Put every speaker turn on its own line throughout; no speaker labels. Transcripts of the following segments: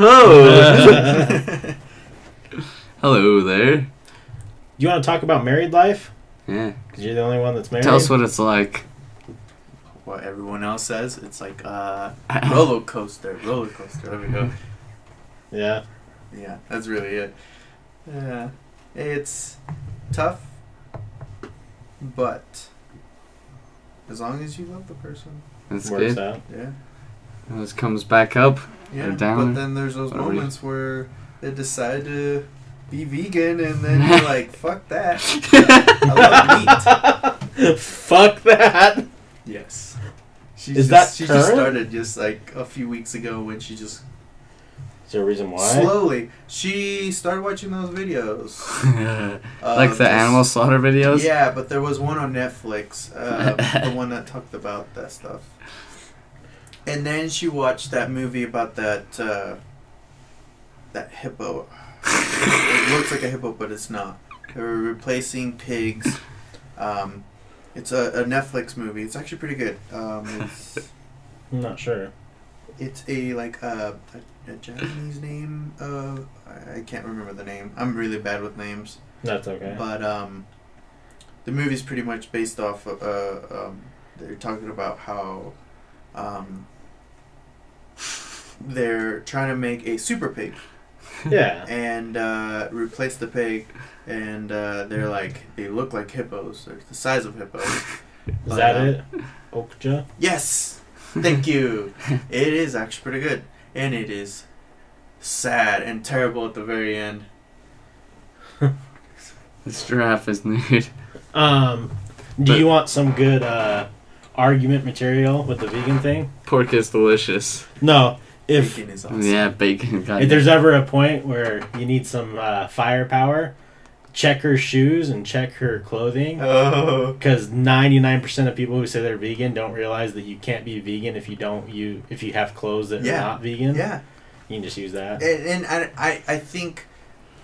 Oh. Hello there.
You want to talk about married life?
Yeah.
Because you're the only one that's married.
Tell us what it's like.
what everyone else says. It's like uh, roller coaster, roller coaster. There we go.
Yeah.
Yeah, that's really it. Yeah, it's tough, but as long as you love the person,
That's
Works
good.
out.
yeah,
This comes back up.
Yeah. But then there's those
Whatever
moments where they decide to be vegan, and then you're like, "Fuck that." I love meat.
Fuck that.
Yes. She
Is
just,
that
she just started just like a few weeks ago when she just
Is there a reason why?
slowly she started watching those videos.
like
of
the animal slaughter videos.
Yeah, but there was one on Netflix, uh, the one that talked about that stuff. And then she watched that movie about that uh, that hippo. it looks like a hippo, but it's not. They were replacing pigs. Um, it's a, a Netflix movie. It's actually pretty good. Um, it's,
I'm not sure.
it's a like uh, a, a Japanese name. Uh, I- I can't remember the name. I'm really bad with names.
That's okay.
But um, the movie's pretty much based off of. Uh, um, they're talking about how um, they're trying to make a super pig
yeah.
and uh, replace the pig, and uh, they're like they look like hippos. They're the size of hippos.
Is
But,
that
um,
it? Okja?
Yes, thank you. it is actually pretty good, and it is sad and terrible at the very end.
This giraffe is nude.
Um, do
But-
you want some good uh, argument material with the vegan thing?
Pork is delicious.
No. If
Bacon is awesome.
Yeah, bacon. God
if there's ever a point where you need some uh, firepower, check her shoes and check her clothing.
Oh.
Because ninety nine percent of people who say they're vegan don't realize that you can't be vegan if you don't you if you have clothes that
Yeah.
are not vegan.
Yeah.
You can just use that.
and, and I, I I think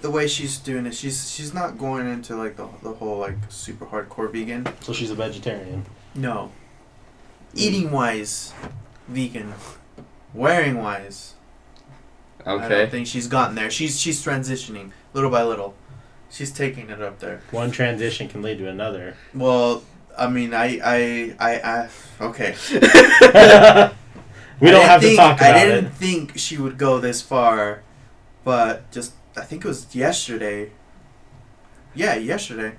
the way she's doing it, she's she's not going into like the the whole like super hardcore vegan.
So she's a vegetarian.
No. Eating wise, vegan. Wearing wise, Okay. I
Okay.
don't think she's gotten there. She's she's transitioning little by little. She's taking it up there.
One transition can lead to another.
Well, I mean, I I I, I okay.
we
I
don't
didn't
have to talk about it.
I didn't
it.
think she would go this far, but just I think it was yesterday. Yeah, yesterday.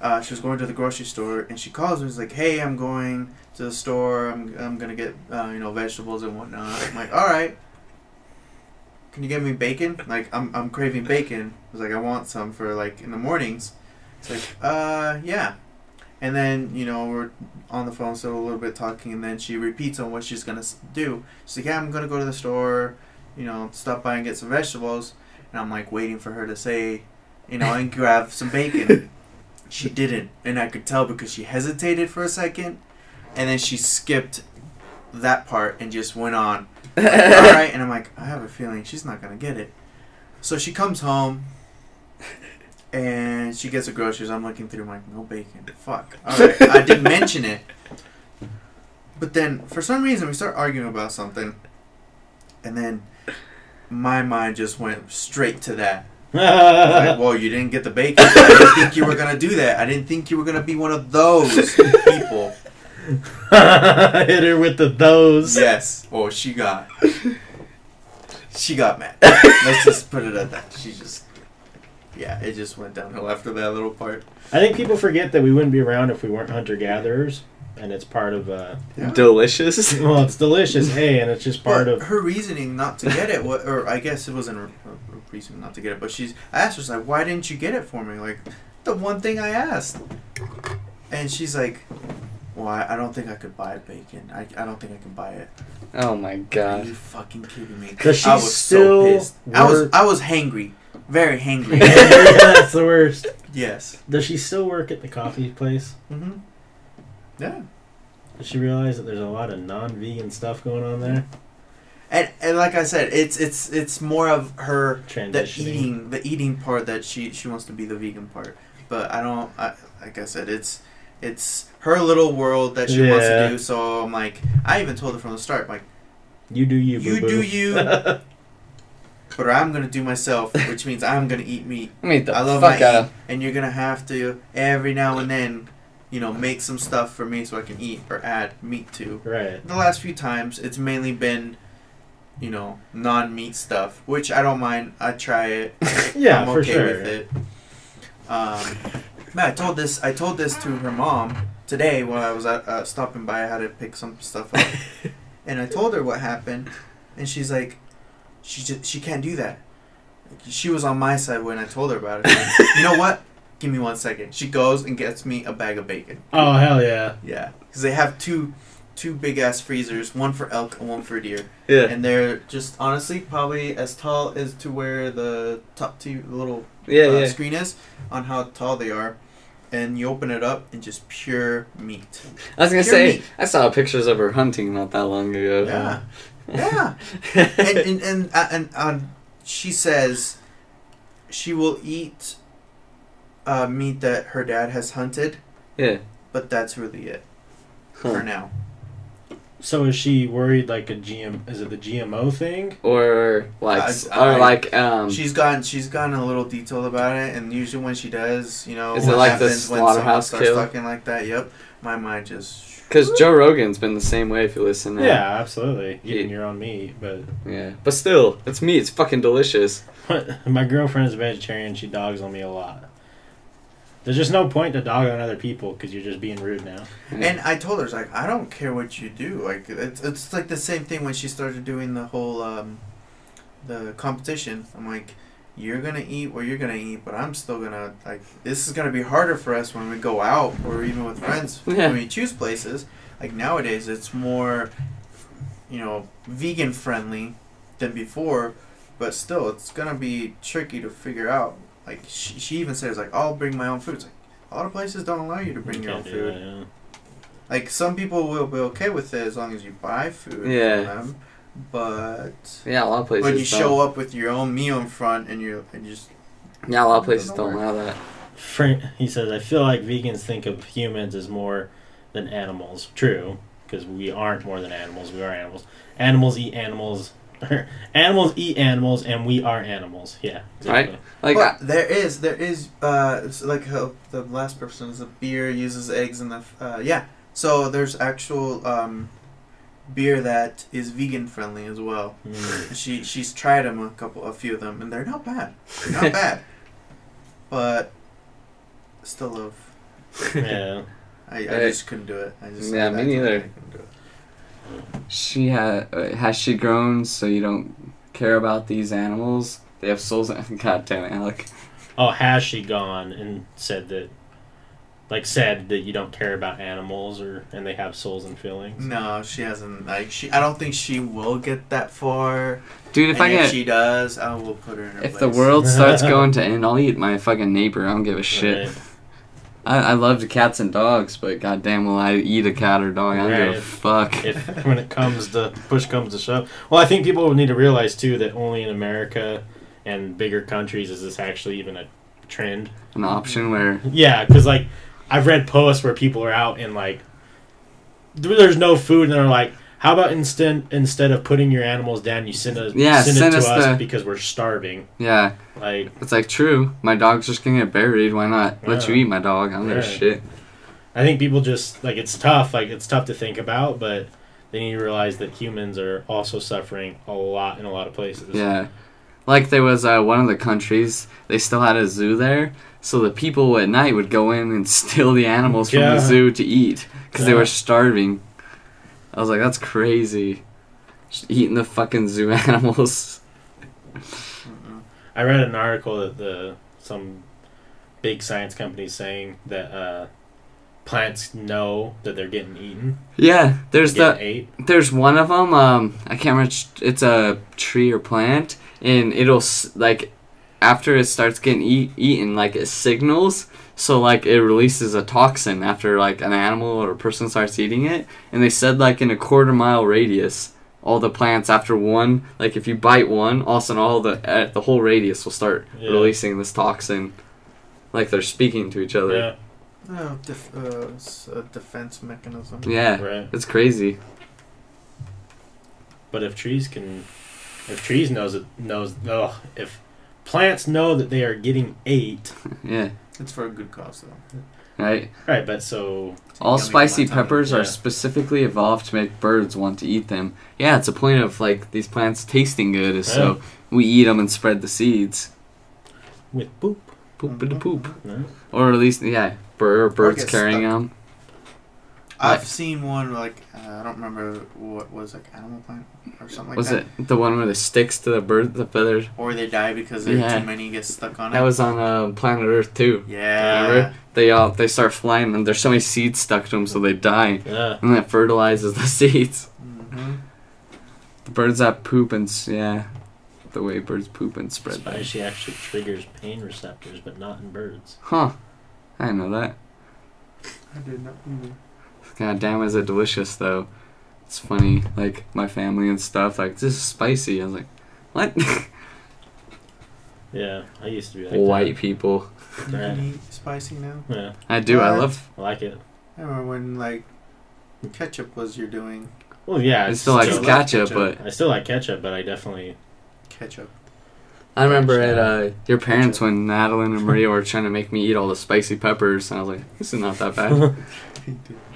Uh, she was going to the grocery store and she calls me. She's like, "Hey, I'm going to the store. I'm I'm gonna get uh, you know vegetables and whatnot." I'm like, "All right." Can you get me bacon? Like I'm I'm craving bacon. I was like, I want some for like in the mornings. It's like, uh, yeah. And then you know we're on the phone still a little bit talking, and then she repeats on what she's gonna do. She's like, "Yeah, I'm gonna go to the store, you know, stop by and get some vegetables." And I'm like waiting for her to say, you know, and grab some bacon. she didn't, and I could tell because she hesitated for a second, and then she skipped that part and just went on. Like, All right, and I'm like, I have a feeling she's not gonna get it. So she comes home. And she gets the groceries. I'm looking through. I'm like, no bacon. Fuck. All right. I didn't mention it. But then, for some reason, we start arguing about something, and then my mind just went straight to that. Like, well, you didn't get the bacon. I didn't think you were gonna do that. I didn't think you were gonna be one of those people.
Hit her with the those.
Yes. Oh, she got. She got mad. Let's just put it at that. She just. Yeah, it just went downhill after that little part.
I think people forget that we wouldn't be around if we weren't hunter gatherers, and it's part of. Uh,
Delicious.
well, it's delicious, hey, and it's just part
But
of.
her reasoning not to get it, wa- or I guess it wasn't a, a reason not to get it, but she's. I asked her, like, why didn't you get it for me? Like, the one thing I asked. And she's like, well, I, I don't think I could buy bacon. I, I don't think I can buy it.
Oh my god!
Are you fucking kidding me?
Because she
I was
still
so pissed. I was I was hangry, very hangry.
That's the worst.
yes.
Does she still work at the coffee place?
Mm-hmm. Yeah.
Does she realize that there's a lot of non-vegan stuff going on there?
And and like I said, it's it's it's more of her the eating the eating part that she she wants to be the vegan part. But I don't. I, like I said, it's it's her little world that she wants to do. So I'm like, I even told her from the start, like,
You do you.
you
boo-boo.
do you. but I'm gonna do myself, which means I'm gonna eat meat,
I mean, the
I love
fuck
my
out of.
and you're gonna have to every now and then, you know, make some stuff for me so I can eat or add meat to.
Right.
The last few times, it's mainly been, you know, non-meat stuff, which I don't mind. I try it.
Yeah,
I'm
for sure.
with it. Um, man, I told this. I told this to her mom today while I was at, uh, stopping by. I had to pick some stuff up, and I told her what happened, and she's like, she just she can't do that. She was on my side when I told her about it. Like, you know what? Give me one second. She goes and gets me a bag of bacon.
Oh hell yeah.
Yeah, because they have two, two big ass freezers, one for elk and one for deer,
Yeah.
and they're just honestly probably as tall as to where the top two little
Yeah,
uh,
yeah.
screen is on how tall they are, and you open it up and just pure meat.
I was gonna
Pure
say,
meat.
I saw pictures of her hunting not that long ago.
Yeah, yeah. and and and, uh, and um, she says she will eat uh, meat that her dad has hunted,
yeah.
but that's really it for now.
So is she worried like a GM? Is it the GMO thing?
Or like,
I-
s-
I-
or like, um,
she's gotten she's gotten a little detailed about it, and usually when she does, you know,
Is
what
it like the
happens when someone
slaughterhouse
starts
kill?
talking like that. Yep, my mind just
because Joe Rogan's been the same way. If you listen, now.
Yeah, absolutely.
Yeah.
Eating your own meat, but
yeah. But still, it's meat. It's fucking delicious.
my girlfriend is a vegetarian. She dogs on me a lot. There's just no point to dog on other people because you're just being rude now.
And I told her, it's like, I don't care what you do. Like, it's, it's like the same thing when she started doing the whole, um, the competition. I'm like, you're gonna eat what you're gonna eat, but I'm still gonna, like, this is gonna be harder for us when we go out or even with friends
Yeah.
when we choose places. Like, nowadays, it's more, you know, vegan friendly than before, but still, it's gonna be tricky to figure out. Like, she, she even says, like, I'll bring my own food. It's like, a lot of places don't allow you to bring
You
your own food.
that, yeah.
Like some people will be okay with it as long as you buy food
Yeah.
from them, but
yeah, a lot of places.
when you
don't.
show up with your own meal in front and you and just
yeah, a lot of places
Doesn't
don't allow that.
Frank, he says, I feel like vegans think of humans as more than animals. True, because we aren't more than animals. We are animals. Animals eat animals. animals eat animals, and we are animals. Yeah.
Right. Like,
but there is there is uh like how the last person is a beer uses eggs in the uh yeah so there's actual um beer that is vegan friendly as well.
Mm.
She she's tried them a couple a few of them and they're not bad they're not bad, but still love.
yeah.
I, I just couldn't do it. I just
Yeah,
I-
me
I
neither.
Couldn't do it.
she ha- uh, has she grown so you don't care about these animals? They have souls. God damn it, Alec.
Oh, has she gone and said that, like, said that you don't care about animals or and they have souls and feelings?
No, she hasn't. Like she, I don't think she will get that far.
Dude, if
and
I
if
get
she does, I will put her in her
if
place.
the world starts going to end, I'll eat my fucking neighbor. I don't give a shit.
Right.
I, I love the cats and dogs, but goddamn, will I eat a cat or dog? I don't give a fuck.
if when it comes to push comes to shove. Well, I think people need to realize too that only in America and bigger countries is this actually even a trend.
An option where
Yeah, because like I've read posts where people are out and like there's no food and they're like, how about instead instead of putting your animals down, you send us
Yeah,
send,
send
it to us
the-
because we're starving.
yeah,
Like
it's like true. My dog's just gonna get buried. Why not let you eat my dog? I don't give a
Right.
shit.
I think people just like it's tough. Like it's tough to think about, but they need to realize that humans are also suffering a lot in a lot of places.
Yeah. Like there was uh, one of the countries, they still had a zoo there, so the people at night would go in and steal the animals from the zoo to eat because they were starving. I was like, that's crazy. Just eating the fucking zoo animals.
I read an article that the some big science company saying that uh, plants know that they're getting eaten,
Yeah, there's the
ate.
there's one of them. Um, I can't remember. It's a tree or plant, and it'll like after it starts getting eat, eaten, like it signals. So like it releases a toxin after like an animal or a person starts eating it, and they said like in a quarter mile radius, all the plants after one, like if you bite one, all of a sudden all the uh, the whole radius will start
Yeah.
releasing this toxin, like they're speaking to each other.
Yeah,
Oh, def- uh, it's a defense mechanism.
Yeah,
right.
it's crazy.
But if trees can If trees knows it knows ugh, if plants know that they are getting ate,
Yeah.
It's for a good cause though.
Right.
right? But so
All spicy
for my tummy.
peppers
Yeah.
are specifically evolved to make birds want to eat them. Yeah, it's a point of like these plants tasting good is so we eat them and spread the seeds.
with boop,
Poop and poop.
no?
Or at least yeah, bir- birds carrying
stuck.
them.
I've
Right.
seen one like uh, I don't remember what was like Animal Planet or something like
was
that.
it the one where the sticks to the bird the feathers?
Or they die because there's
Yeah.
too many get stuck on it.
That was on uh, Planet Earth too.
yeah.
Remember? They all they start flying and there's so many seeds stuck to them so they die
Yeah.
and that fertilizes the seeds.
hmm
The birds that poop and yeah, the way birds poop and spread. them.
Spicy actually triggers pain receptors, but not in birds.
Huh? I didn't know that.
I did not. either.
God damn, is it delicious though? It's funny, like my family and stuff. Like this is spicy. I was like, what?
Yeah, I used to be like
White people.
You
Right.
can eat spicy now.
Yeah,
I do. I love.
I like it.
I remember when like ketchup was your doing.
Well, yeah,
I
it's
still like
still
ketchup,
love
but
I still like ketchup, but I definitely
Ketchup.
I remember at uh, your parents
Ketchup.
when Madeline and Maria were trying to make me eat all the spicy peppers, and I was like, this is not that bad.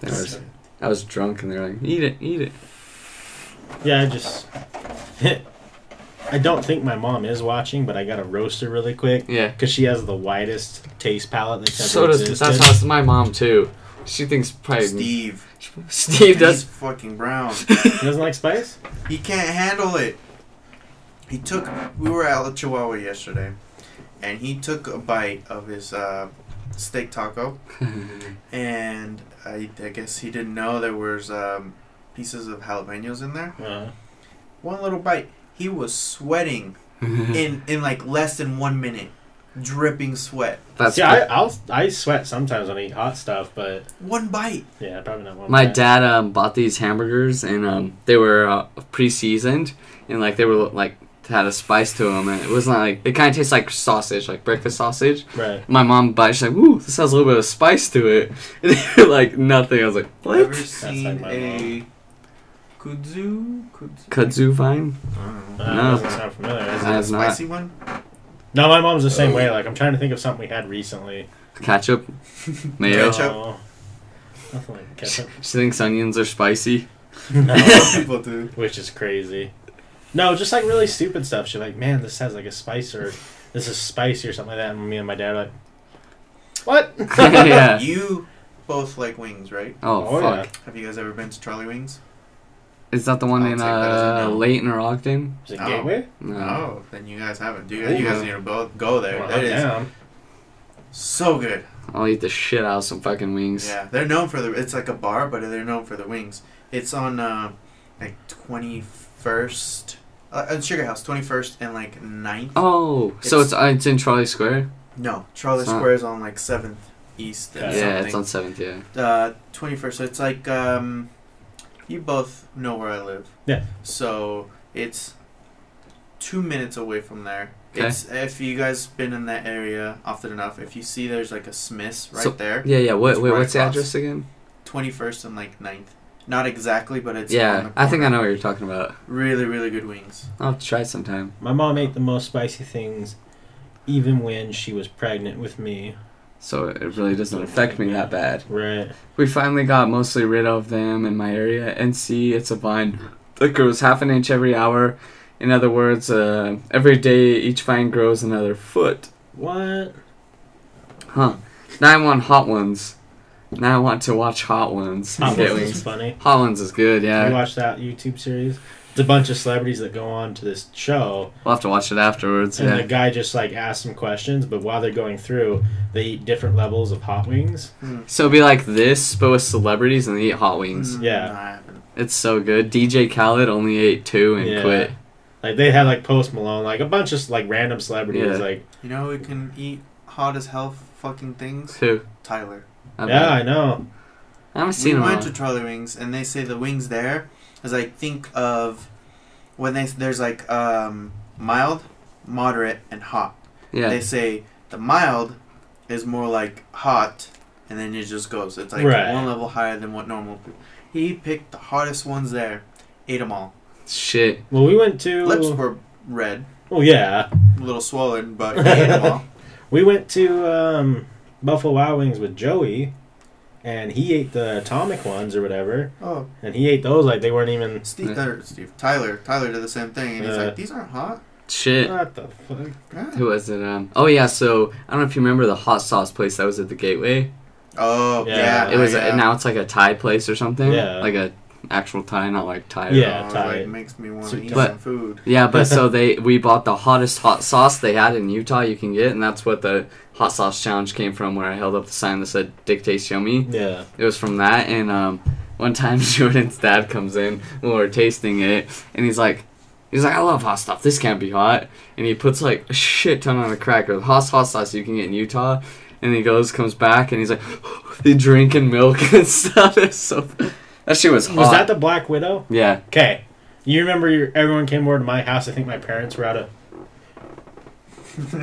He did not.
They were- I was drunk, and they're like, eat it, eat it.
Yeah, I just. I don't think my mom is watching, but I got to roast her really quick
Yeah.
because she has the widest taste palette that's ever
So does
existed.
that's how my mom too. She thinks probably
Steve.
Steve
He's
does.
fucking brown.
He doesn't like spice.
He can't handle it. He took. We were at La Chihuahua yesterday, and he took a bite of his uh, steak taco, and I, I guess he didn't know there was um, pieces of jalapenos in there.
Uh,
One little bite. He was sweating in in like less than one minute, dripping sweat.
That's
see, I, I'll I sweat sometimes when I eat hot stuff, but
One bite.
yeah, probably not one.
My
bite.
dad um, bought these hamburgers and um, they were uh, pre-seasoned and like they were like had a spice to them and it wasn't like it kind of tastes like sausage, like breakfast sausage.
Right.
My mom bought, it, she's like, "Ooh, this has a little bit of spice to it." And like nothing. I was like, "What?"
Ever
like
seen
my
a kudzu? Kudzu.
Kudzu vine?
I don't know.
Uh,
No.
Doesn't sound familiar.
Is
Is
it
I
a
have not.
spicy one?
No, my mom's the same way. Like I'm trying to think of something we had recently.
Ketchup, mayo.
Ketchup.
No, nothing like ketchup.
She thinks onions are spicy.
no,
people do.
which is crazy. No, just like really stupid stuff. She's like, man, this has like a spice or this is spicy or something like that. And me and my dad are like, what?
yeah.
You both like wings, right?
Oh,
Oh,
fuck.
yeah.
Have you guys ever been to Charlie Wings?
Is that the one
I'll
in
take that as a
uh,
no.
Layton or Ogden?
Is it
No.
Gateway?
No.
No, then you guys haven't. You you guys need to both go there.
Well,
that
I'm
is
down.
so good.
I'll eat the shit out of some fucking wings.
Yeah, they're known for the. It's like a bar, but they're known for the wings. It's on uh, like twenty first. Uh, Sugar House, twenty first and like 9th.
Oh, so it's
It's-
uh, it's in Charlie Square.
No, Charlie
It's not-
Square is on like seventh east. And
Okay.
Yeah, it's on Seventh. Yeah.
uh, 21st. So it's like um, you both know where I live.
Yeah.
So it's two minutes away from there.
Okay.
It's if you guys been in that area often enough. If you see there's like a Smith's right
So-
there,
Yeah, yeah. What? Wait,
right
what's the address again?
21st and like 9th. Not exactly, but it's
yeah, I think I know what you're talking about.
Really, really good wings.
I'll have to try it sometime.
My mom ate the most spicy things, even when she was pregnant with me.
So it really doesn't affect me that bad.
Right.
We finally got mostly rid of them in my area. NC, it's a vine that grows half an inch every hour. In other words, uh, every day each vine grows another foot.
What?
Huh. Now I want hot ones. Now I want to watch hot ones.
Hot
Get
Wings is funny.
Hot ones is good, yeah.
You
yeah.
watch that YouTube series? It's a bunch of celebrities that go on to this show,
We'll have to watch it afterwards,
and the guy just like asks them questions, but while they're going through, they eat different levels of hot wings.
So it'll be like this, but with celebrities and they eat hot wings.
Mm,
Yeah.
no, I haven't.
It's so good. DJ Khaled only ate two and
Yeah.
quit.
Like they had like Post Malone, like a bunch of like random celebrities.
Yeah.
Like
You know who can eat hot as hell fucking things?
Two.
Tyler.
I
yeah,
bet.
I know.
I haven't
We
seen them
went
all.
to Charlie Wings, and they say the wings there is like think of when they there's like um, mild, moderate, and hot.
Yeah.
They say the mild is more like hot, and then it just goes. It's like
Right.
one level higher than what normal. people. He picked the hottest ones there, ate them all.
Shit.
Well, we went to.
Lips were red,
Oh yeah,
a little swollen, but he ate them all.
we went to um, Buffalo Wild Wings with Joey, and he ate the atomic ones or whatever,
Oh,
and he ate those like they weren't even.
Steve, or Steve, Tyler, Tyler did the same thing, and he's
Uh,
like, "These aren't hot."
Shit.
What the fuck?
Yeah.
Who was it? Um. Oh yeah. So I don't know if you remember the hot sauce place that was at the Gateway.
Oh,
Yeah.
yeah.
It was
yeah.
now it's like a Thai place or something.
Yeah.
Like a actual Thai, not like Thai.
Yeah.
Oh,
Thai.
like, makes me want to eat
Thai.
some food.
Yeah, but so they we bought the hottest hot sauce they had in Utah you can get, and that's what the hot sauce challenge came from. Where I held up the sign that said "Dick tastes yummy."
Yeah.
It was from that, and um, one time Jordan's dad comes in when we are tasting it, and he's like, he's like, I love hot stuff. This can't be hot, and he puts like a shit ton on a cracker, the hot hot sauce you can get in Utah, and he goes, comes back, and he's like, they drinking milk and stuff. It's so that shit was hot.
Was that the Black Widow?
yeah?
Okay. You remember your, everyone came over to my house. I think my parents were out of.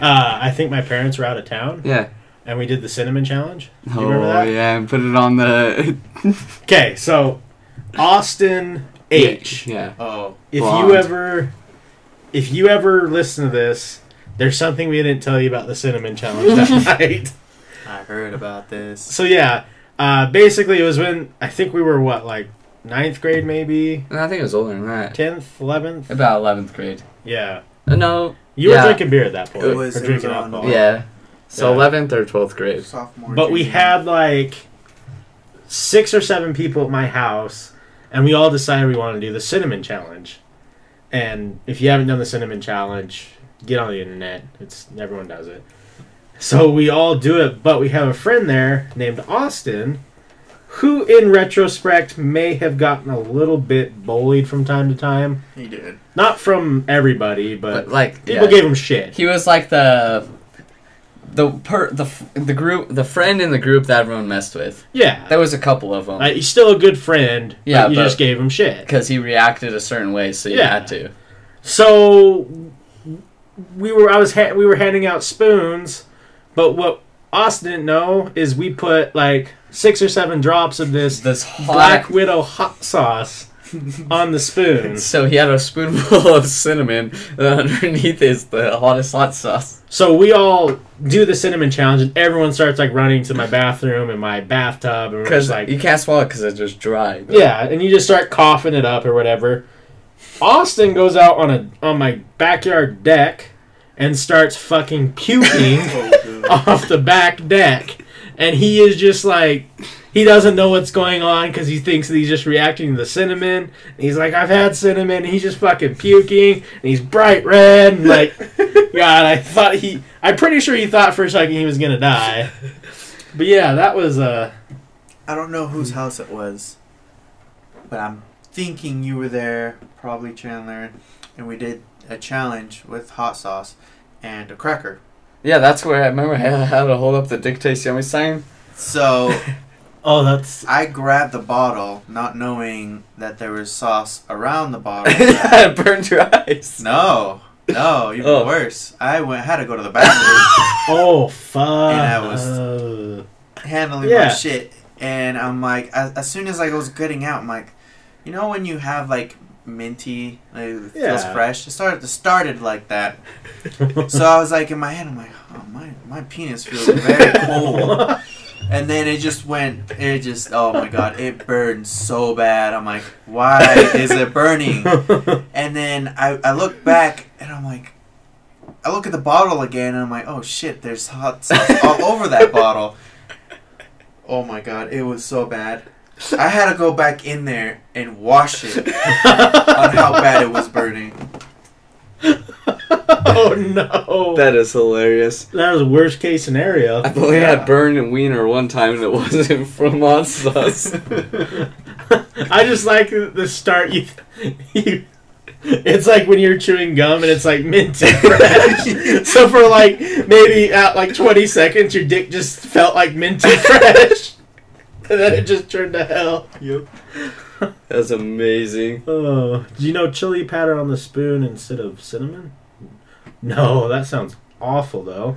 Uh, I think my parents were out of town,
Yeah.
and we did the cinnamon challenge. You
oh
remember that?
yeah, and put it on the
Okay, so Austin H.
Yeah.
oh,
If
Blonde.
you ever, if you ever listen to this, there's something we didn't tell you about the cinnamon challenge that night.
I heard about this.
So yeah, uh, basically it was when I think we were what like ninth grade maybe,
I think it was older than that.
tenth, eleventh.
About eleventh grade.
Yeah,
Uh, no.
you
Yeah.
were drinking beer at that point.
It was-
or
it was
drinking
around
alcohol.
Yeah. So
Yeah.
eleventh or twelfth grade.
Sophomore.
But we
junior.
had like six or seven people at my house, and we all decided we wanted to do the cinnamon challenge. And if you haven't done the cinnamon challenge, get on the internet. It's everyone does it. So we all do it, but we have a friend there named Austin, who in retrospect may have gotten a little bit bullied from time to time.
He did.
Not from everybody, but,
But like
people
yeah.
gave him shit.
he was like the the per the the group the friend in the group that everyone messed with.
Yeah.
There was a couple of them
Like, uh, he's still a good friend,
Yeah,
but you
but-
just gave him shit.
because he reacted a certain way, so you
Yeah.
had to.
So we were I was ha- we were handing out spoons, but what Austin didn't know is we put like six or seven drops of this
This hot.
Black Widow hot sauce on the spoon.
So he had a spoonful of cinnamon, and underneath is the hottest hot sauce.
So we all do the cinnamon challenge, and everyone starts like running to my bathroom and my bathtub, and we're
Because
just like,
you can't swallow it because it's just dry. but-
yeah, and you just start coughing it up or whatever. Austin goes out on a on my backyard deck and starts fucking puking.
Oh, Dude.
off the back deck, and he is just like he doesn't know what's going on because he thinks that he's just reacting to the cinnamon. And he's like, "I've had cinnamon." And he's just fucking puking, and he's bright red, and like, God, I thought he. I'm pretty sure he thought for a second he was gonna die. But yeah, that was uh
I don't know whose house it was, but I'm thinking you were there, probably Chandler, and we did a challenge with hot sauce and a cracker.
Yeah, that's where I remember I had to hold up the Dick Taste Yummy sign.
So
oh, that's
I grabbed the bottle, not knowing that there was sauce around the bottle.
it burned your eyes.
no, no, even
Oh.
worse. I went had to go to the bathroom,
oh fuck.
And I was-
Uh,
handling
Yeah.
my shit, and I'm like, as, as soon as I was getting out, I'm like, you know when you have like minty, it feels fresh. It started. It started like that. So I was like in my head, I'm like, oh my my penis feels very cold. And then it just went, it just, oh my god, it burned so bad. I'm like, why is it burning? And then I, I look back and I'm like, I look at the bottle again and I'm like, oh shit, there's hot sauce all over that bottle. Oh my god, it was so bad. I had to go back in there and wash it on how bad it was burning.
oh no.
That is hilarious.
that was worst case scenario.
I've only
Yeah.
had burn and wiener one time, and it wasn't from hot sauce.
I just like the start. You, you, it's like when you're chewing gum and it's like minty fresh. so for like maybe at like 20 seconds, your dick just felt like minty fresh, and then it just turned to hell.
Yep.
That's amazing.
Oh, do you know chili powder on the spoon instead of cinnamon? No, that sounds awful though.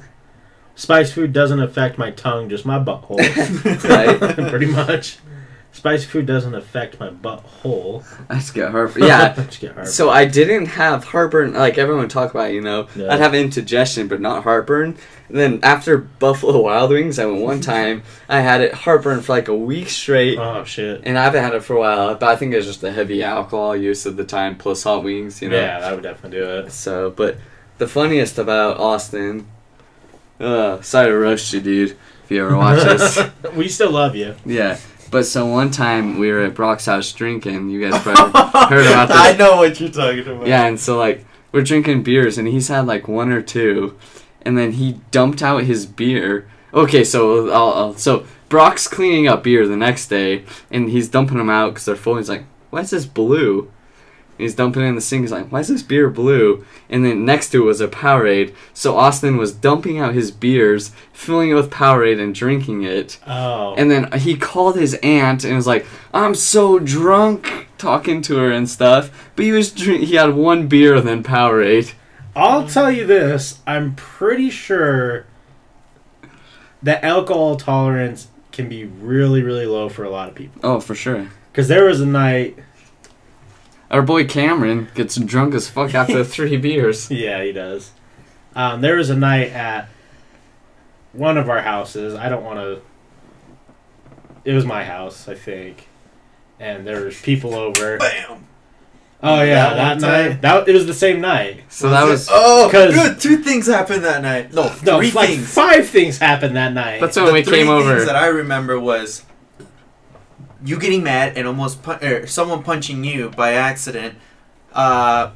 Spice food doesn't affect my tongue, just my butthole. Pretty much. Spicy food doesn't affect my butthole.
I just get heartburn. Yeah.
Just get heartburn.
So I didn't have heartburn like everyone talk about, you know.
Yeah.
I'd have indigestion but not heartburn. And then after Buffalo Wild Wings, I went one time. I had it heartburn for like a week straight,
oh shit.
and I haven't had it for a while. But I think it's just the heavy alcohol use of the time plus hot wings, you know.
Yeah, that would definitely do it.
So, but the funniest about Austin, uh, sorry to roast you, dude. If you ever watch this,
we still love you.
yeah. But so one time we were at Brock's house drinking. You guys probably heard about this.
I know what you're talking about.
Yeah, and so like we're drinking beers, and he's had like one or two, and then he dumped out his beer. Okay, so I'll, I'll, so Brock's cleaning up beer the next day, and he's dumping them out because they're full. He's like, "Why is this blue?" He's dumping it in the sink. He's like, "Why is this beer blue?" And then next to it was a Powerade. So Austin was dumping out his beers, filling it with Powerade, and drinking it.
Oh.
And then he called his aunt and was like, "I'm so drunk," talking to her and stuff. But he was drink- he had one beer and then Powerade.
I'll tell you this, I'm pretty sure that alcohol tolerance can be really, really low for a lot of people.
Oh, for sure.
Because there was a night,
Our boy Cameron gets drunk as fuck after three beers.
yeah, he does. Um, there was a night at one of our houses. I don't want to. It was my house, I think, and there was people over.
Bam.
Oh yeah,
That
that,
one time?
night. That it was the same night.
So that was
Oh, good. Two things happened that night. No,
No,
three
like
things.
five things happened that night.
that's
the
when we
three
came
things
over.
that I remember was you getting mad and almost pu- er, someone punching you by accident. Uh,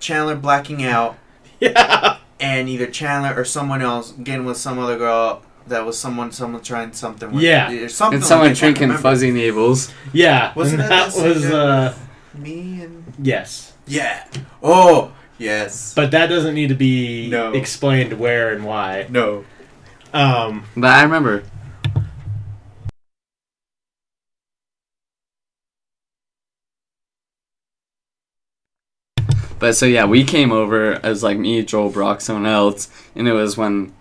Chandler blacking out,
yeah.
and either Chandler or someone else getting with some other girl that was someone someone trying something. With,
Yeah.
or something.
and someone
like that, I can't
drinking fuzzy navels.
Yeah,
Wasn't that
that
the same
was uh
Me and
yes,
yeah. Oh yes.
but that doesn't need to be
No.
explained where and why.
No.
Um,
But I remember. But so yeah, we came over as like me, Joel, Brock, someone else, and it was when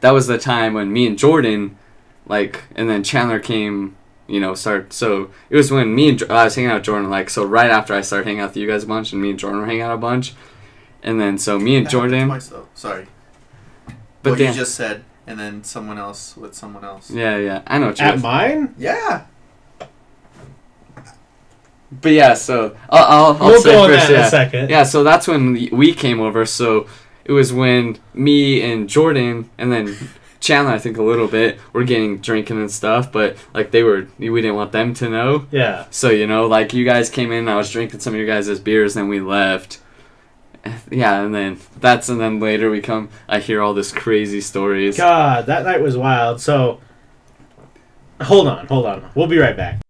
that was the time when me and Jordan, like, and then Chandler came, you know, start. So it was when me and I was hanging out with Jordan, like, so right after I started hanging out with you guys a bunch, and me and Jordan were hanging out a bunch, and then so me and
That
Jordan,
Twice, though. Sorry.
but
what
then
you just said, and then someone else with someone else.
yeah, yeah, I know what you
at mine,
Yeah.
But yeah, so I'll I'll, I'll
we'll
say
go on
first,
that in
yeah.
a second.
Yeah, so that's when we- we came over. So it was when me and Jordan and then Chandler, I think a little bit, were getting drinking and stuff. But like they were, we didn't want them to know.
Yeah.
So you know, like you guys came in, I was drinking some of your guys' beers, then we left. Yeah, and then that's and then later we come. I hear all this crazy stories.
God, that night was wild. So, hold on, hold on. We'll be right back.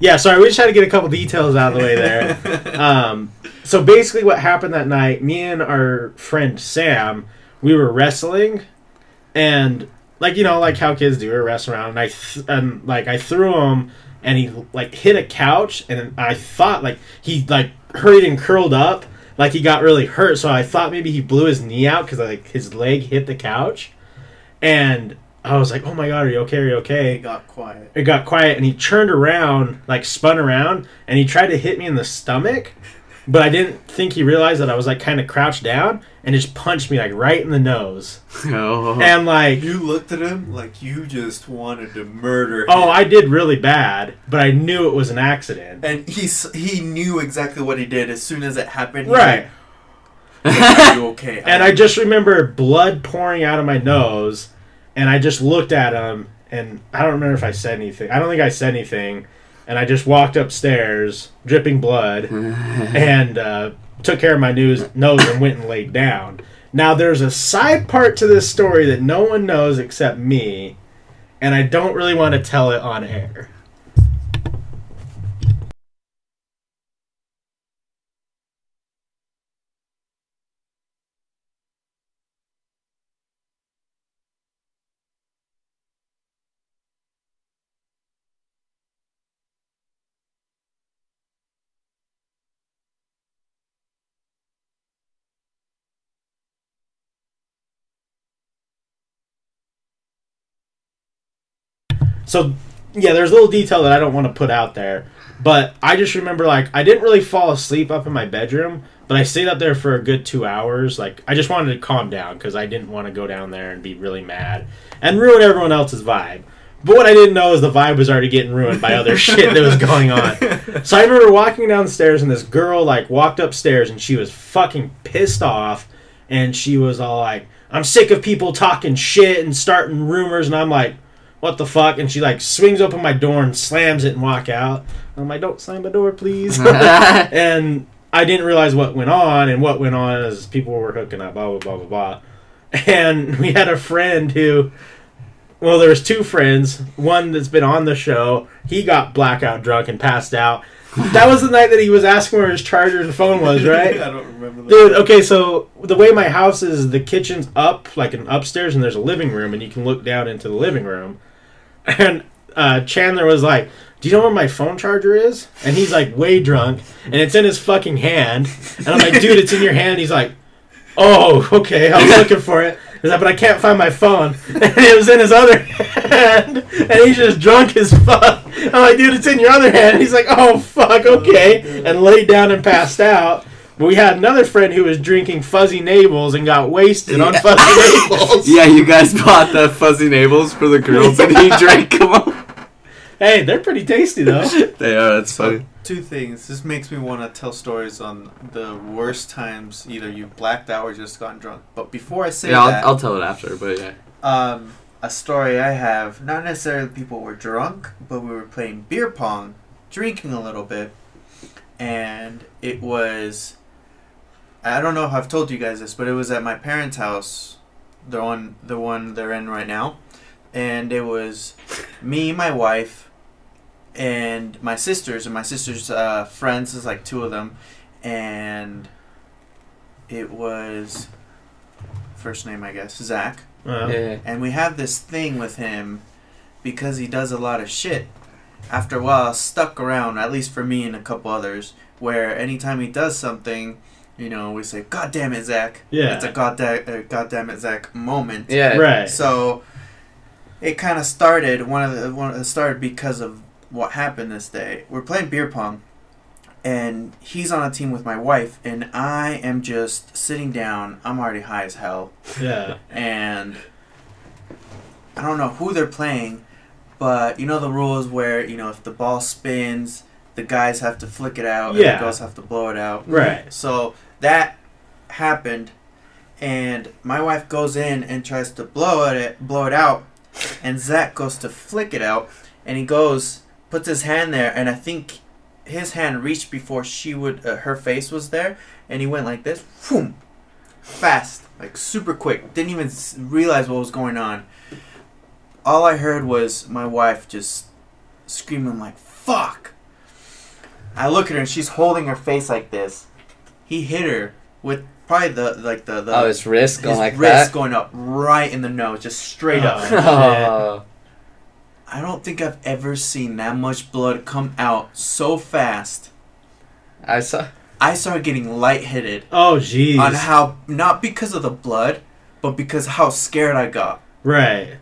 Yeah, sorry, we just had to get a couple details out of the way there. um, so basically, what happened that night? Me and our friend Sam, we were wrestling, and like you know, like how kids do, we were wrestling around, and I th- and like I threw him, and he like hit a couch, and I thought like he like hurried and curled up, like he got really hurt. So I thought maybe he blew his knee out because like his leg hit the couch, and I was like, "Oh my god, are you okay? Are you okay?"
It got quiet.
it got quiet and he turned around like spun around and he tried to hit me in the stomach but i didn't think he realized that i was like kind of crouched down and just punched me like right in the nose
oh,
and like
You looked at him like you just wanted to murder oh, him.
oh i did really bad but i knew it was an accident
And he he knew exactly what he did as soon as it happened.
right
was like, Are you okay?
and i just remember blood pouring out of my nose and i just looked at him and i don't remember if i said anything i don't think i said anything and i just walked upstairs dripping blood and uh, took care of my nose, nose and went and laid down. Now, there's a side part to this story that no one knows except me, and I don't really want to tell it on air. So yeah, there's a little detail that I don't want to put out there, but I just remember like I didn't really fall asleep up in my bedroom, but I stayed up there for a good two hours. Like I just wanted to calm down because I didn't want to go down there and be really mad and ruin everyone else's vibe. But what I didn't know is the vibe was already getting ruined by other shit that was going on. So I remember walking downstairs and this girl like walked upstairs and she was fucking pissed off and she was all like, "I'm sick of people talking shit and starting rumors," and I'm like what the fuck? And she like swings open my door and slams it and walk out. I'm like, don't slam the door, please. and I didn't realize what went on, and what went on is people were hooking up, blah blah blah blah blah. And we had a friend who, well, there was two friends. One that's been on the show. He got blackout drunk and passed out. That was the night that he was asking where his charger and phone was, right?
I don't remember. That.
Dude, okay, so the way my house is, the kitchen's up, like an upstairs, and there's a living room, and you can look down into the living room. And uh, Chandler was like, "Do you know where my phone charger is?" And he's like, way drunk, and it's in his fucking hand. And I'm like, "Dude, it's in your hand." He's like, "Oh, okay, I was looking for it." He's like, "But I can't find my phone," and it was in his other hand, and he's just drunk as fuck. I'm like, "Dude, it's in your other hand." And he's like, "Oh fuck, okay," and laid down and passed out. We had another friend who was drinking fuzzy navels and got wasted on fuzzy navels.
yeah, you guys bought the fuzzy navels for the girls, and he drank them. all.
Hey, they're pretty tasty though.
They are. That's funny.
Two things. This makes me want to tell stories on the worst times either you've blacked out or just gotten drunk. But before I say
Yeah,
that,
I'll, I'll tell it after. But yeah.
um, a story I have. Not necessarily people were drunk, but we were playing beer pong, drinking a little bit, and it was. I don't know if I've told you guys this, but it was at my parents' house, the one the one they're in right now, and it was me, my wife, and my sisters, and my sisters' uh, friends. Is like two of them, and it was first name I guess Zach.
Uh,
Yeah.
And we have this thing with him because he does a lot of shit. After a while, stuck around, at least for me and a couple others, where anytime he does something, you know, we say, God damn it, Zach.
Yeah.
It's a God, da- uh, God damn it, Zach moment.
Yeah.
Right.
So it kind of started, one of the, one, it started because of what happened this day. We're playing beer pong, and he's on a team with my wife, and I am just sitting down. I'm already high as hell
Yeah.
and I don't know who they're playing, but you know the rules where you know if the ball spins, the guys have to flick it out, and
Yeah.
the girls have to blow it out.
Right.
So that happened, and my wife goes in and tries to blow it, blow it out, and Zach goes to flick it out, and he goes, puts his hand there, and I think his hand reached before she would, uh, her face was there, and he went like this, boom, fast, like super quick. Didn't even realize what was going on. All I heard was my wife just screaming like "fuck." I look at her and she's holding her face like this. He hit her with probably the like the the
Oh, his wrist going
his
like
wrist
that.
going up right in the nose, just straight
Oh.
up.
Oh.
I don't think I've ever seen that much blood come out so fast.
I saw.
I started getting lightheaded
Oh, jeez.
on how not because of the blood, but because how scared I got.
right.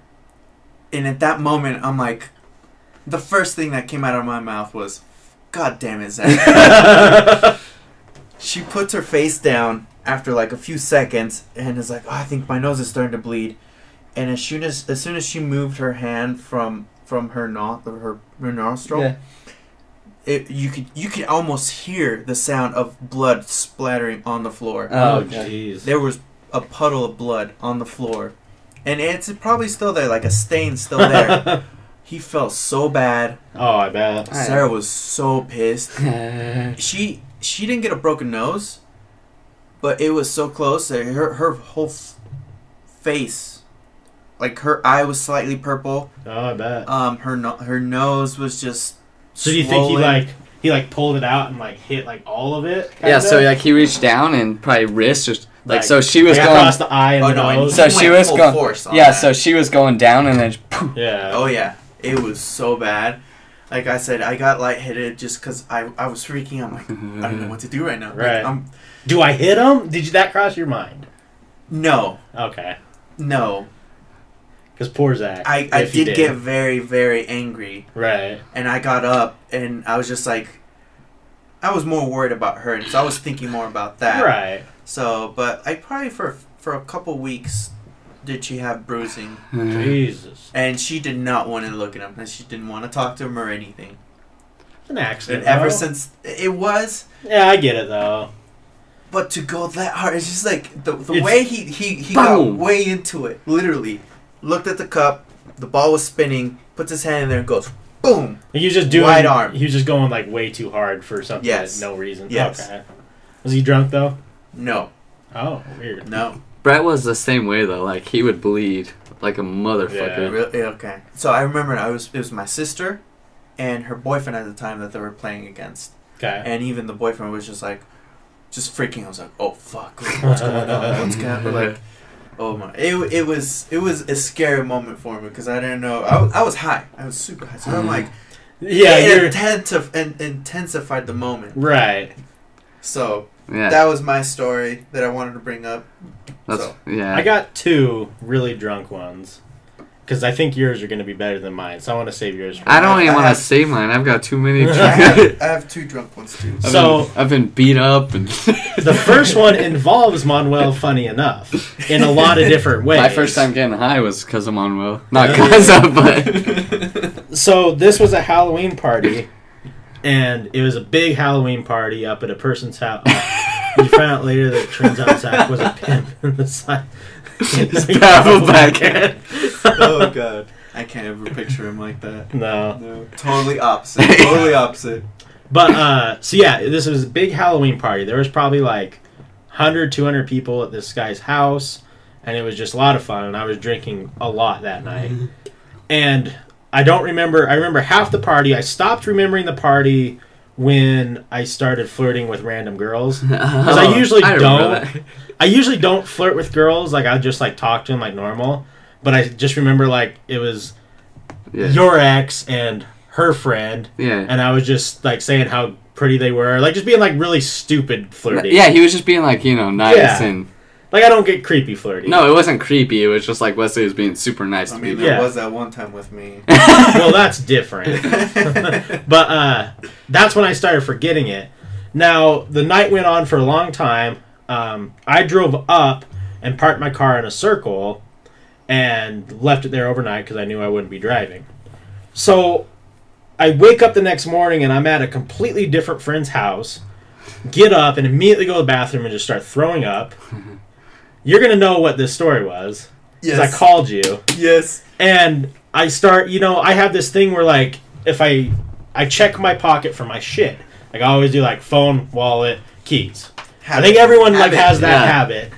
And at that moment, I'm like, the first thing that came out of my mouth was, "God damn it, Zach." she puts her face down after like a few seconds and is like, oh, "I think my nose is starting to bleed." And as soon as as soon as she moved her hand from from her no- her, her nostril,
Yeah.
it, you could you could almost hear the sound of blood splattering on the floor.
Oh,
Oh, jeez.
There was a puddle of blood on the floor, and it's probably still there, like a stain still there. he felt so bad.
oh, I bet.
Sarah was so pissed. She she didn't get a broken nose, but it was so close that her her whole f- face like her eye was slightly purple.
Oh, I bet.
Um, her no- her nose was just.
So do you think he
swollen.
like he like pulled it out and like hit like all of it?
Yeah, so
kinda?
like he reached down and probably wrist just like,
Like,
so she was
like,
going
across the eye and
Oh
the
no! And
nose.
So
he
she
went
was
full
going-
force on
yeah,
that.
so she was going down and then just poof.
yeah.
Oh yeah, it was so bad. Like I said, I got lightheaded just because I I was freaking. I'm like, I don't know what to do right now. Like,
Right.
I'm,
Do I hit him? Did you that cross your mind?
no,
Okay.
no.
Because poor Zach.
I, I
he
did, get very very angry,
right.
and I got up and I was just like, I was more worried about her, and so I was thinking more about that.
Right.
So, but I probably for for a couple weeks did she have bruising,
Jesus.
and she did not want to look at him, and she didn't want to talk to him or anything.
An accident.
And ever
though.
since it was,
Yeah, I get it though.
but to go that hard, it's just like the the
It's-
way he he he got way into it. Literally, looked at the cup, the ball was spinning, puts his hand in there and goes, boom.
He was just doing.
Wide arm.
He was just going like way too hard for something.
Yes.
Yes. No reason.
Yes.
Okay. Was he drunk though?
No,
Oh, weird.
no,
Brett was the same way though. Like he would bleed like a motherfucker.
really okay. So I remember I was it was my sister, and her boyfriend at the time that they were playing against.
Okay.
and even the boyfriend was just like, just freaking. I was like, oh fuck, what's going on? What's going on? Like, oh my, it, it was it was a scary moment for me because I didn't know. I, was- I was high. I was super high. So I'm like,
yeah,
it
you're
intensif- in, intensified the moment.
right.
So
Yeah,
that was my story that I wanted to bring up.
that's
so.
yeah.
I got two really drunk ones. Because I think yours are going to be better than mine, so I want to save yours. For
I don't even want to save mine. I've got too many.
I have, I have two drunk ones too.
I've
So-
been, I've been beat up and
The first one involves Manuel, funny enough, in a lot of different ways.
My first time getting high was because of Manuel, not because of, but
So this was a Halloween party, and it was a big Halloween party up at a person's house. you found out later that it turns out Zach was a pimp in the side.
Just babble back in.
oh god, I can't ever picture him like that.
No.
No, totally opposite. Totally opposite.
But uh so yeah, this was a big Halloween party. There was probably like 100 200 people at this guy's house and it was just a lot of fun and I was drinking a lot that night. And I don't remember I remember half the party. I stopped remembering the party when I started flirting with random girls.
Because
I oh, usually
remember
don't. I usually don't flirt with girls. Like I just like talk to them like normal. But I just remember like it was
Yeah.
your ex and her friend,
yeah.
and I was just like saying how pretty they were, like just being like really stupid flirty.
Yeah, he was just being like, you know, nice
Yeah.
and
like I don't get creepy flirty.
no, it wasn't creepy. It was just like Wesley was being super nice
I
to
mean,
people.
there
Yeah.
was that one time with me.
well that's different. but uh, that's when I started forgetting it. Now the night went on for a long time. Um, I drove up and parked my car in a circle and left it there overnight because I knew I wouldn't be driving. So I wake up the next morning and I'm at a completely different friend's house. Get up and immediately go to the bathroom and just start throwing up. You're gonna know what this story was because I called you
Yes.
and I start, you know, I have this thing where like if I I check my pocket for my shit, like I always do, like phone, wallet, keys. I think everyone like has that
Yeah.
habit,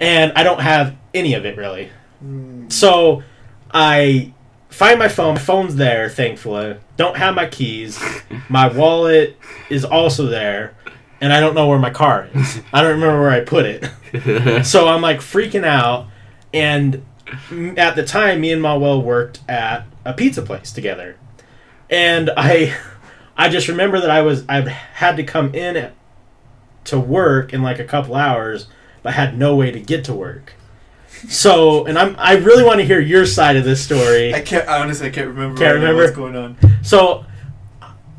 and I don't have any of it really.
Mm,
So I find my phone. My phone's there, thankfully. Don't have my keys. My wallet is also there, and I don't know where my car is. I don't remember where I put it. So I'm like freaking out, and at the time, me and Manuel worked at a pizza place together, and I, I just remember that I was I had to come in at, to work in like a couple hours, but had no way to get to work. So, and I'm I really want to hear your side of this story.
I can't. Honestly, I can't remember.
Can't remember?
what's going on.
So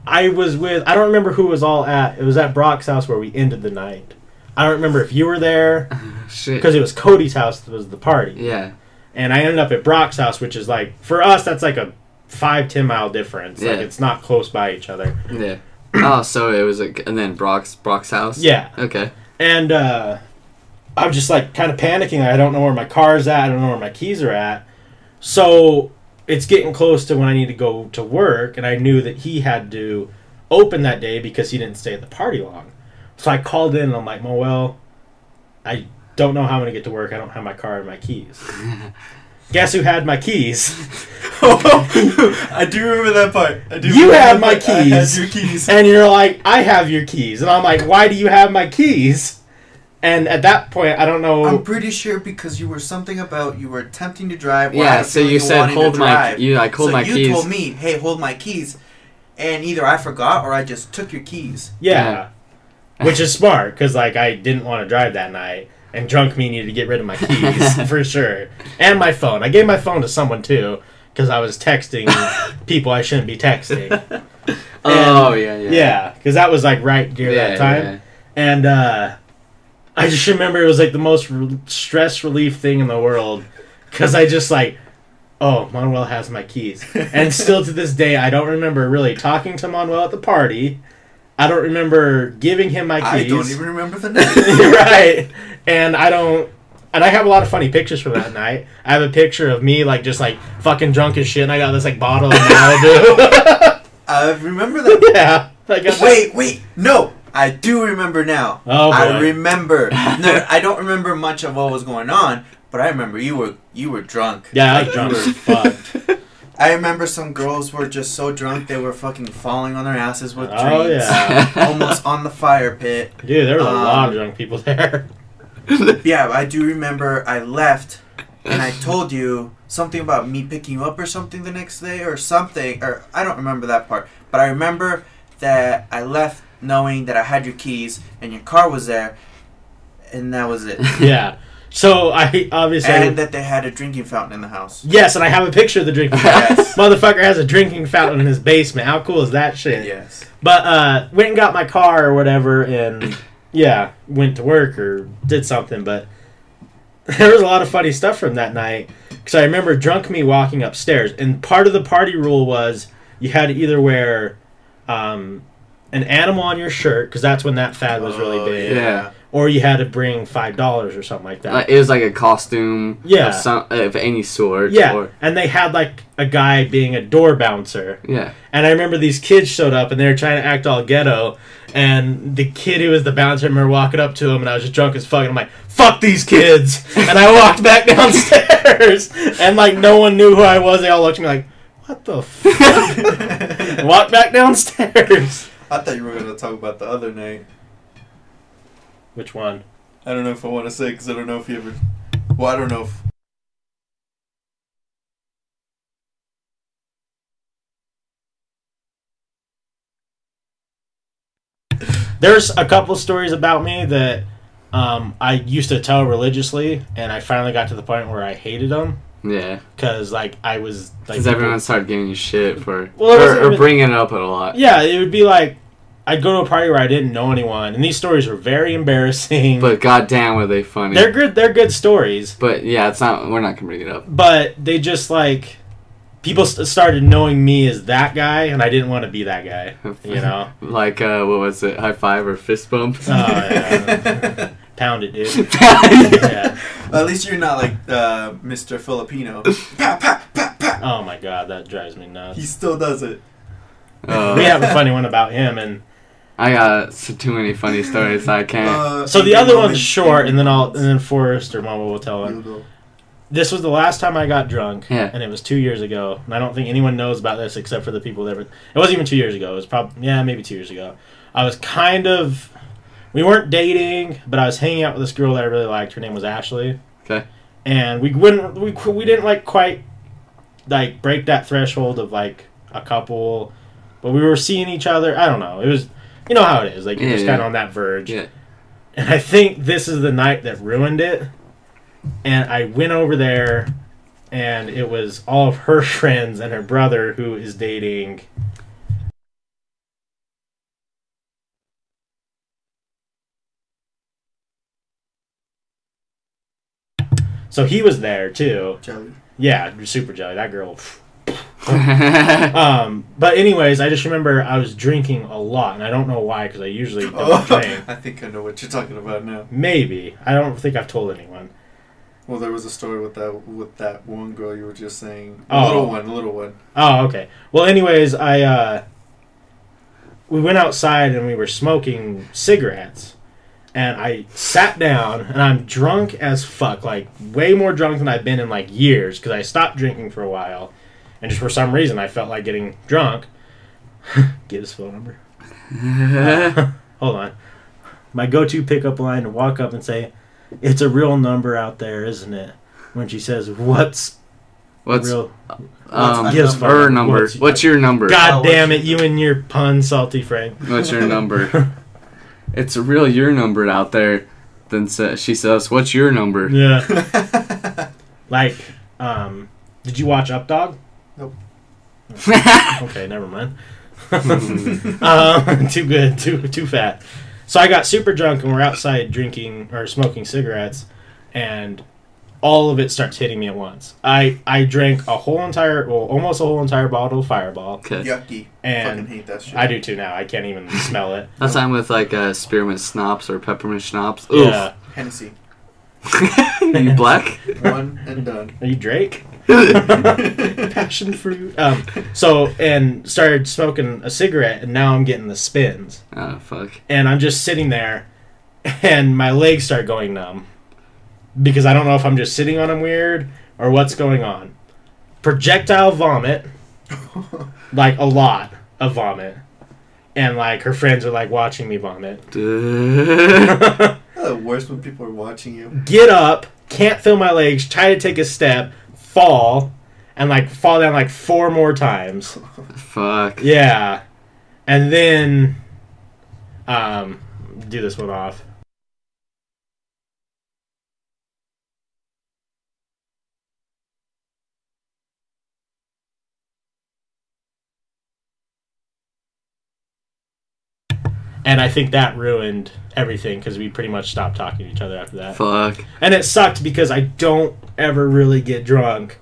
I was with I don't remember who was all at. It was at Brock's house where we ended the night. I don't remember if you were there
Shit.
because it was Cody's house that was the party.
Yeah.
And I ended up at Brock's house, which is like for us that's like a five ten mile difference. Like
Yeah.
it's not close by each other.
Yeah. Oh, so it was like, and then Brock's Brock's house.
Yeah.
Okay.
And uh, I'm just like kind of panicking. I don't know where my car's at. I don't know where my keys are at. So it's getting close to when I need to go to work, and I knew that he had to open that day because he didn't stay at the party long. So I called in and I'm like, well, I don't know how I'm gonna get to work. I don't have my car and my keys. guess who had my keys?
I do remember that part. I do
You had my
part. I had
keys.
keys.
And you're like, I have your keys. And I'm like, why do you have my keys? And at that point, I don't know.
I'm pretty sure because you were something about you were attempting to drive. or I
Yeah, so
feeling
you said hold my you like hold
so
my
you
keys.
You told me, "Hey, hold my keys," and either I forgot or I just took your keys.
yeah. Which is smart, because, like, I didn't want to drive that night. And drunk me needed to get rid of my keys, for sure. And my phone. I gave my phone to someone, too, because I was texting people I shouldn't be texting.
oh yeah, yeah.
Yeah, because that was, like, right near
Yeah,
that time.
yeah.
And uh, I just remember it was like the most re- stress relief thing in the world because I just like, oh, Manuel has my keys. And still to this day, I don't remember really talking to Manuel at the party. I don't remember giving him my keys.
I don't even remember the name.
right. And I don't. And I have a lot of funny pictures from that night. I have a picture of me like just like fucking drunk as shit, and I got this like bottle of Malibu.
I remember that.
yeah. I got this-
Wait, wait, no. I do remember now.
Oh,
I remember. no, I don't remember much of what was going on, but I remember you were you were drunk.
Yeah, I was drunk
You
as
were-
fuck.
I remember some girls were just so drunk they were fucking falling on their asses with drinks.
Oh yeah.
Almost on the fire pit.
Dude, there was a
Um,
lot of drunk people there.
Yeah, I do remember I left and I told you something about me picking you up or something the next day or something or I don't remember that part. But I remember that I left knowing that I had your keys and your car was there and that was it.
yeah. So I obviously
and that they had a drinking fountain in the house.
yes, and I have a picture of the drinking fountain.
Yes.
Motherfucker has a drinking fountain in his basement. How cool is that shit?
yes.
But uh, went and got my car or whatever, and yeah, went to work or did something. But there was a lot of funny stuff from that night because I remember drunk me walking upstairs, and part of the party rule was you had to either wear um, an animal on your shirt because that's when that fad was really
Oh,
big,
Yeah.
or you had to bring five dollars or something like that.
Like, it was like a costume
Yeah.
of some of any sort.
yeah,
Or,
and they had like a guy being a door bouncer.
yeah.
And I remember these kids showed up and they were trying to act all ghetto. And the kid who was the bouncer, I remember walking up to him and I was just drunk as fuck. And I'm like, fuck these kids. and I walked back downstairs. And like, no one knew who I was. They all looked at me like, what the fuck? and walked back downstairs.
I thought you were going to talk about the other night.
Which one?
I don't know if I want to say because I don't know if you ever. Well, I don't know if.
There's a couple stories about me that um, I used to tell religiously. And I finally got to the point where I hated them.
Yeah.
Because, like, I was. like
Because everyone started giving you shit for.
Well, it wasn't
or, or bringing it up a lot.
Yeah, it would be like I'd go to a party where I didn't know anyone, and these stories were very embarrassing.
But goddamn, were they funny.
they're good. They're good stories,
but yeah, it's not. We're not gonna bring it up.
but they just like people st- started knowing me as that guy, and I didn't want to be that guy. You know?
like uh, what was it? High five or fist bump?
Oh yeah, pound it, dude. Yeah.
At least you're not like uh, Mr. Filipino. pa, pa, pa, pa.
Oh my god, that drives me nuts.
He still does it.
Uh,
we have a funny one about him, and
I got so too many funny stories. I can't.
Uh,
so the other one's short, and then I'll and then Forrest or Mama will tell him. This was the last time I got drunk,
Yeah.
and it was two years ago. And I don't think anyone knows about this except for the people that were. It wasn't even two years ago. It was probably yeah, maybe two years ago. I was kind of. We weren't dating, but I was hanging out with this girl that I really liked. Her name was Ashley.
Okay.
And we wouldn't. We we didn't like quite like break that threshold of like a couple, but we were seeing each other. I don't know. It was. You know how it is. Like you're
Yeah,
just
yeah.
kind of on that verge.
Yeah.
And I think this is the night that ruined it. And I went over there, and it was all of her friends and her brother who is dating. So he was there too.
Jelly.
Yeah, super jelly. That girl. Um, but anyways, I just remember I was drinking a lot, and I don't know why because I usually don't
Oh,
drink.
I think I know what you're talking about now.
Maybe I don't think I've told anyone.
Well, there was a story with that with that one girl you were just saying. A
Oh.
little one, a little one.
Oh, okay. Well, anyways, I uh, we went outside and we were smoking cigarettes, and I sat down and I'm drunk as fuck, like way more drunk than I've been in like years because I stopped drinking for a while, and just for some reason I felt like getting drunk. Get his phone number. Hold on. My go-to pickup line to walk up and say, "It's a real number out there, isn't it?" When she says, "What's
What's
real?"
um,
What's
Gives
number?
her number?
What's-
What's your number?
God
Oh,
damn it, you and your pun, salty Frank.
What's your number? it's a real your number out there. Then sa- she says, "What's your number?"
Yeah. Like, um, did you watch Up Dog?
Nope.
Okay, never mind. um, too good, too too fat. So I got super drunk and we're outside drinking or smoking cigarettes, and all of it starts hitting me at once. I I drank a whole entire, well, almost a whole entire bottle of Fireball,
Okay.
Yucky. Fucking
and
hate that shit.
I do too now. I can't even smell it.
That's time with like uh, spearmint schnapps or peppermint schnapps. Oof.
Yeah.
Hennessy.
you black?
One and done.
Are you Drake? Passion fruit. Um, so and started smoking a cigarette, and now I'm getting the spins,
Oh fuck.
and I'm just sitting there, and my legs start going numb because I don't know if I'm just sitting on them weird or what's going on. Projectile vomit, like a lot of vomit, and like her friends are like watching me vomit.
Duh.
the worst when people are watching you.
Get up, can't feel my legs, try to take a step, fall, and like fall down like four more times.
fuck.
Yeah. And then um do this one off. And I think that ruined everything because we pretty much stopped talking to each other after that.
Fuck.
And it sucked because I don't ever really get drunk.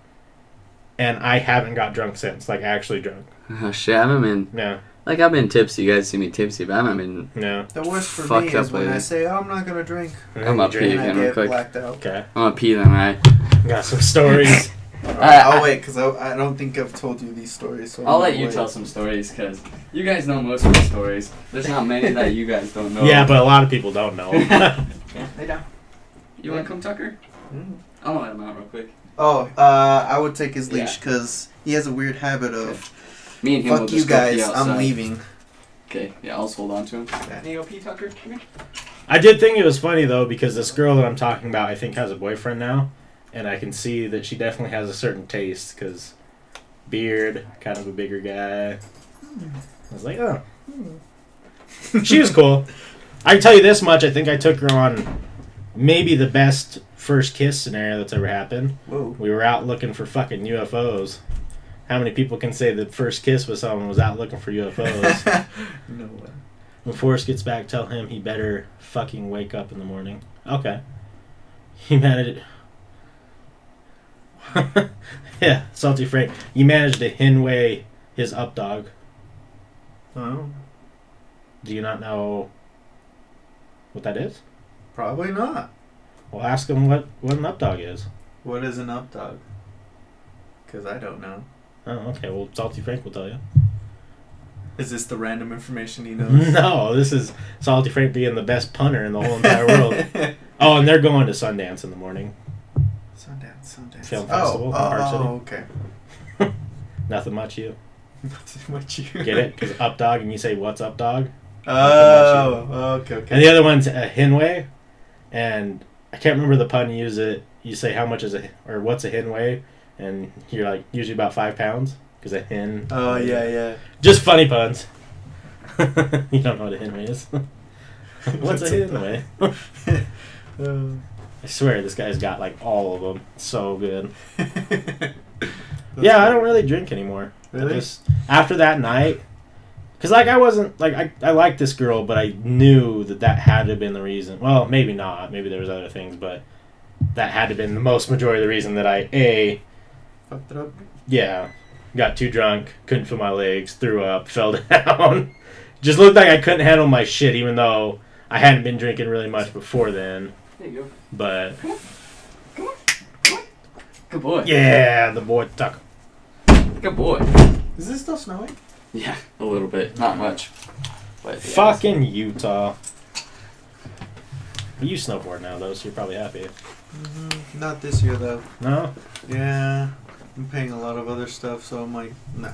And I haven't got drunk since, like actually drunk.
Oh, shit, I haven't been
No,
like I've been tipsy. You guys see me tipsy, but I haven't been.
no.
The worst for
Fucked
me is
up
when I say, oh, I'm not going to drink.
I'm up
Drink.
here.
I
again, real quick.
blacked out.
Okay.
I'm gonna pee then, right?
Got some stories.
I-
I'll
I-
wait, because I, I don't think I've told you these stories. So
I'll
I'm
let
gonna
you
wait.
tell some stories because you guys know most of the stories. There's not many that you guys don't know.
Yeah, but a lot of people don't know.
Yeah, they don't.
you want to come, Tucker?
Mm.
I want to let him out real quick.
Oh, uh, I would take his leash
Yeah.
because he has a weird habit of,
Me and him will
fuck you
just
guys,
outside.
I'm leaving.
Okay, yeah, I'll just hold on to him. Can you go pee, Tucker? Come here.
I did think it was funny though because this girl that I'm talking about, I think, has a boyfriend now, and I can see that she definitely has a certain taste because beard, kind of a bigger guy. I was like, oh, hmm. she was cool. I can tell you this much: I think I took her on maybe the best first kiss scenario that's ever happened.
Whoa.
We were out looking for fucking UFOs. How many people can say the first kiss with someone was out looking for UFOs?
no way.
when Forrest gets back, tell him he better fucking wake up in the morning. Okay. He managed. yeah, salty Frank. You managed to Hinway his up dog.
Oh,
Do you not know what that is?
probably not.
Well, ask him what what an up dog is.
What is an up dog? Because I don't know.
Oh, okay. Well, salty Frank will tell you.
Is this the random information he knows?
No, this is salty Frank being the best punter in the whole entire world. Oh, and they're going to Sundance in the morning.
Sundance, Sundance.
Film
oh,
festival in Park City.
oh, okay.
Nothing much, you
Nothing much you
get it? Because up dog, and you say what's up dog.
Oh, okay, okay.
And the other one's a Hinway, and I can't remember the pun you use. It you say how much is a or what's a Hinway, and you're like usually about five pounds because a hen.
oh yeah, yeah.
Just funny puns. you don't know what a Hinway is. what's a
What's a-
Hinway?
Uh,
I swear this guy's got like all of them. So good. yeah, I don't really drink anymore.
Really?
Just after that night, because like I wasn't like I I liked this girl, but I knew that that had to have been the reason. Well, maybe not. Maybe there was other things, but that had to have been the most majority of the reason that I a
Fucked it up.
yeah got too drunk, couldn't feel my legs, threw up, fell down. Just looked like I couldn't handle my shit, even though I hadn't been drinking really much before then.
There you go.
But
Good boy.
yeah, the boy Tucker.
Good boy.
Is this still snowing?
Yeah, a little bit, not much. But yeah,
Fucking Utah. But you snowboard now though, so you're probably happy.
hmm Not this year though.
No.
Yeah, I'm paying a lot of other stuff, so I'm like, no,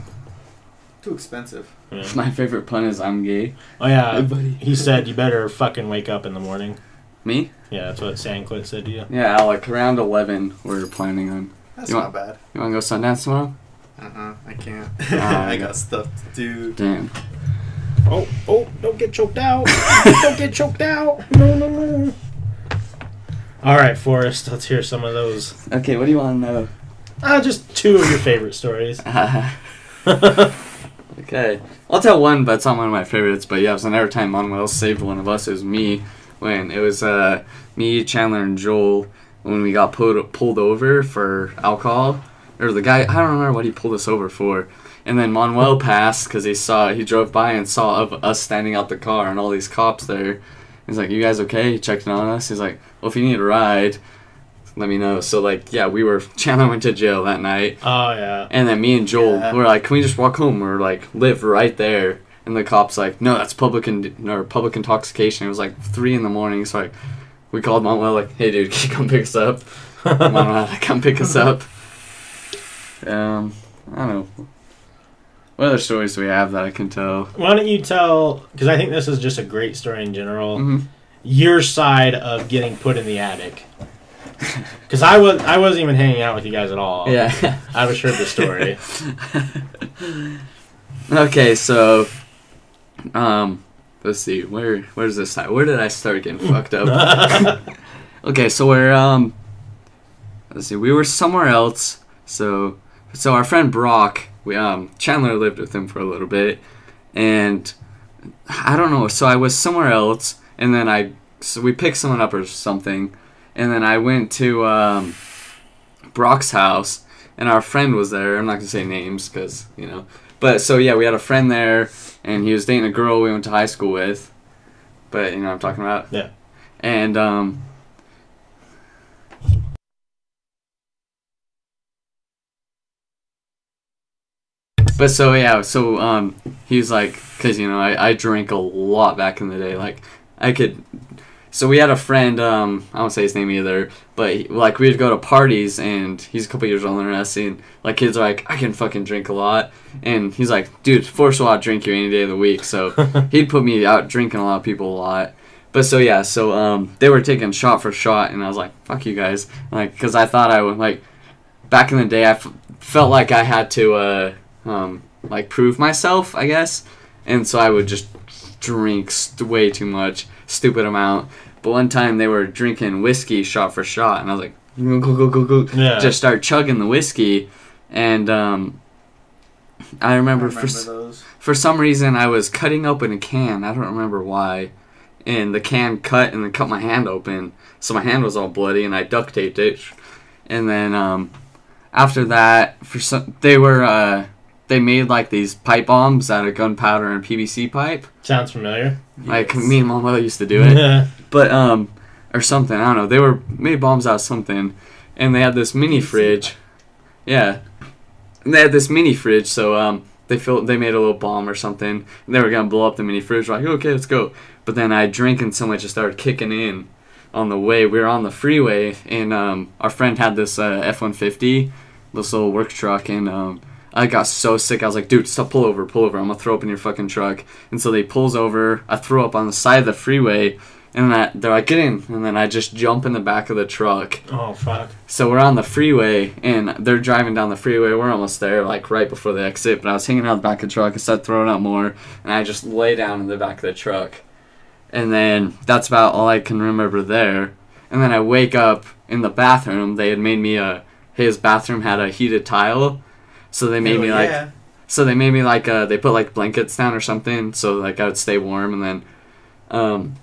too expensive.
Yeah.
My favorite pun is I'm gay.
Oh yeah.
buddy.
He said you better fucking wake up in the morning.
Me?
Yeah, that's what Sandclit said to you.
Yeah, Alec. Around eleven, we're planning on.
That's
You
not
want-
bad.
You wanna go Sundance tomorrow?
Uh uh I can't. I got stuff to do.
Damn.
Oh, oh, don't get choked out. don't get choked out. No, no, no. All right, Forrest, let's hear some of those.
Okay, what do you want to know?
Ah, just two of your favorite stories.
okay, I'll tell one, but it's not one of my favorites. But yeah, so every time Manuel saved one of us, it was me. When it was uh, me, Chandler, and Joel when we got pulled pulled over for alcohol, or the guy I don't remember what he pulled us over for. And then Manuel passed because he saw he drove by and saw of us standing out the car and all these cops there. He's like, "You guys okay?" He checked in on us. He's like, "Well, if you need a ride, let me know." So like, yeah, we were Chandler went to jail that night.
Oh yeah.
And then me and Joel
Yeah.
were like, "Can we just walk home?" We're like, live right there. And the cops like, "No, that's public in- or public intoxication." It was like three in the morning, so like, we called Manuel like, "Hey, dude, can you come pick us up?" Manuel, had to come pick us up. Um, I don't know. What other stories do we have that I can tell?
Why don't you tell? Because I think this is just a great story in general.
hmm
Your side of getting put in the attic. Because I was I wasn't even hanging out with you guys at all.
Yeah.
I was heard the story.
okay, so, um, let's see. Where where's this? Time? Where did I start getting fucked up? Okay, so we're um let's see, we were somewhere else. So so our friend Brock, we um Chandler lived with him for a little bit and I don't know, so I was somewhere else and then I so we picked someone up or something and then I went to um Brock's house and our friend was there. I'm not going to say names cuz, you know. But so yeah, we had a friend there and he was dating a girl we went to high school with. But you know what I'm talking about?
Yeah.
And um But so yeah, so um, he was like, cause you know I, I drank a lot back in the day. Like I could, so we had a friend. Um, I won't say his name either, but he, like we'd go to parties, and he's a couple years older than us, and like kids are like, I can fucking drink a lot, and he's like, dude, Forrest will out drink you any day of the week. So he'd put me out drinking a lot of people a lot. But so yeah, so um, they were taking shot for shot, and I was like, "Fuck you guys!" Like, cause I thought I would like. Back in the day, I f- felt like I had to uh, um, like prove myself, I guess, and so I would just drink st- way too much, stupid amount. But one time they were drinking whiskey shot for shot, and I was like, "Go go go go go!"
Yeah.
Just start chugging the whiskey, and um, I remember,
I
for
remember
s-
those.
for some reason I was cutting open a can. I don't remember why. And the can cut and then cut my hand open. So my hand was all bloody and I duct taped it. And then um, after that, for some, they were uh, they made like these pipe bombs out of gunpowder and PVC pipe.
Sounds familiar.
Like
Yes.
me and my mother used to do it.
Yeah.
but um or something i don't know. They were made bombs out of something. And they had this mini
PVC
fridge. yeah. And they had this mini fridge so um they filled they made a little bomb or something. And they were gonna blow up the mini fridge. We're like okay let's go. But then i drank and so much it started kicking in on the way. We were on the freeway and um our friend had this uh, f-150 this little work truck and um I got so sick. I was like, dude, stop, pull over, pull over. I'm gonna throw up in your fucking truck. And so they pulls over. I throw up on the side of the freeway, and I, they're like, get in. And then I just jump in the back of the truck.
Oh fuck.
So we're on the freeway, and they're driving down the freeway. We're almost there, like right before the exit. But I was hanging out the back of the truck and started throwing up more, and I just lay down in the back of the truck. And then that's about all I can remember there. And then I wake up in the bathroom. They had made me a his bathroom had a heated tile, so they made
Hell
me like
yeah.
so they made me like uh they put like blankets down or something so like I would stay warm and then um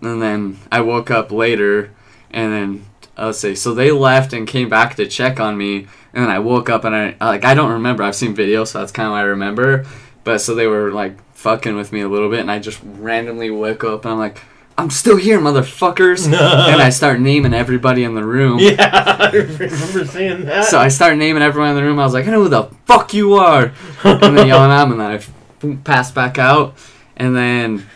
and then I woke up later and then let's see so they left and came back to check on me and then I woke up and I like I don't remember I've seen videos so that's kind of what I remember but so they were like fucking with me a little bit and I just randomly woke up and I'm like I'm still here motherfuckers and I start naming everybody in the room
Yeah, I remember seeing that.
so I start naming everyone in the room. I was like, I know who the fuck you are. And then yelling at them, and then I passed back out. And then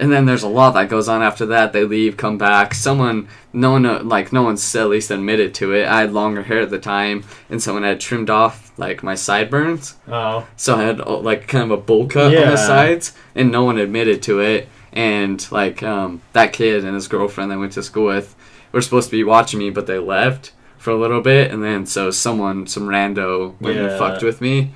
and then there's a lot that goes on after that. They leave, come back. Someone, no one, like no one's at least admitted to it. I had longer hair at the time, and someone had trimmed off like my sideburns,
Oh,
so I had uh, like kind of a bowl cut on the sides, and no one admitted to it. And like um, that kid and his girlfriend I went to school with were supposed to be watching me, but they left for a little bit, and then so someone, some rando, went and
Yeah.
fucked with me.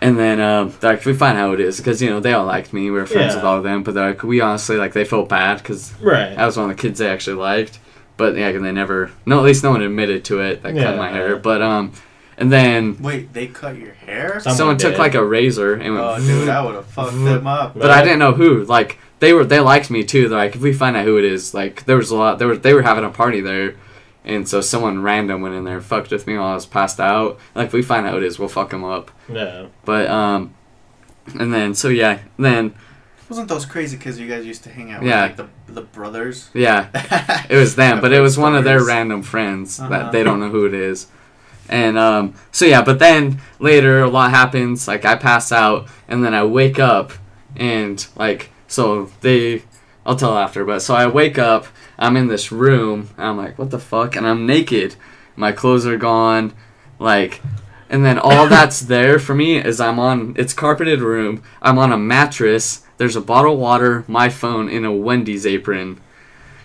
And then um, they're like, we find out it is because you know they all liked me. We were friends
Yeah.
with all of them, but they're like, we honestly like they felt bad because
right.
I was one of the kids they actually liked. But yeah, and they never, no, at least no one admitted to it. That cut my hair, but um, and then
Wait, they cut your hair?
Someone
someone took like a razor and went.
Oh, dude, I would have fucked them up.
But I didn't know who. Like they were, they liked me too. They're like, if we find out who it is, like there was a lot. There were, they were having a party there, and so someone random went in there, and fucked with me while I was passed out. Like if we find out who it is, we'll fuck them up.
No.
But um, and then so yeah, then
Wasn't those crazy kids you guys used to hang out
Yeah.
with? Like the, the brothers?
yeah, it was them. But it was one of their random friends
Uh-huh.
that they don't know who it is. And um, so yeah, but then later a lot happens. Like I pass out, and then I wake up, and like so they, I'll tell after. But so I wake up, I'm in this room, and I'm like, what the fuck? And I'm naked, my clothes are gone, like, and then all that's there for me is I'm on it's carpeted room. I'm on a mattress. There's a bottle of water, my phone, in a Wendy's apron,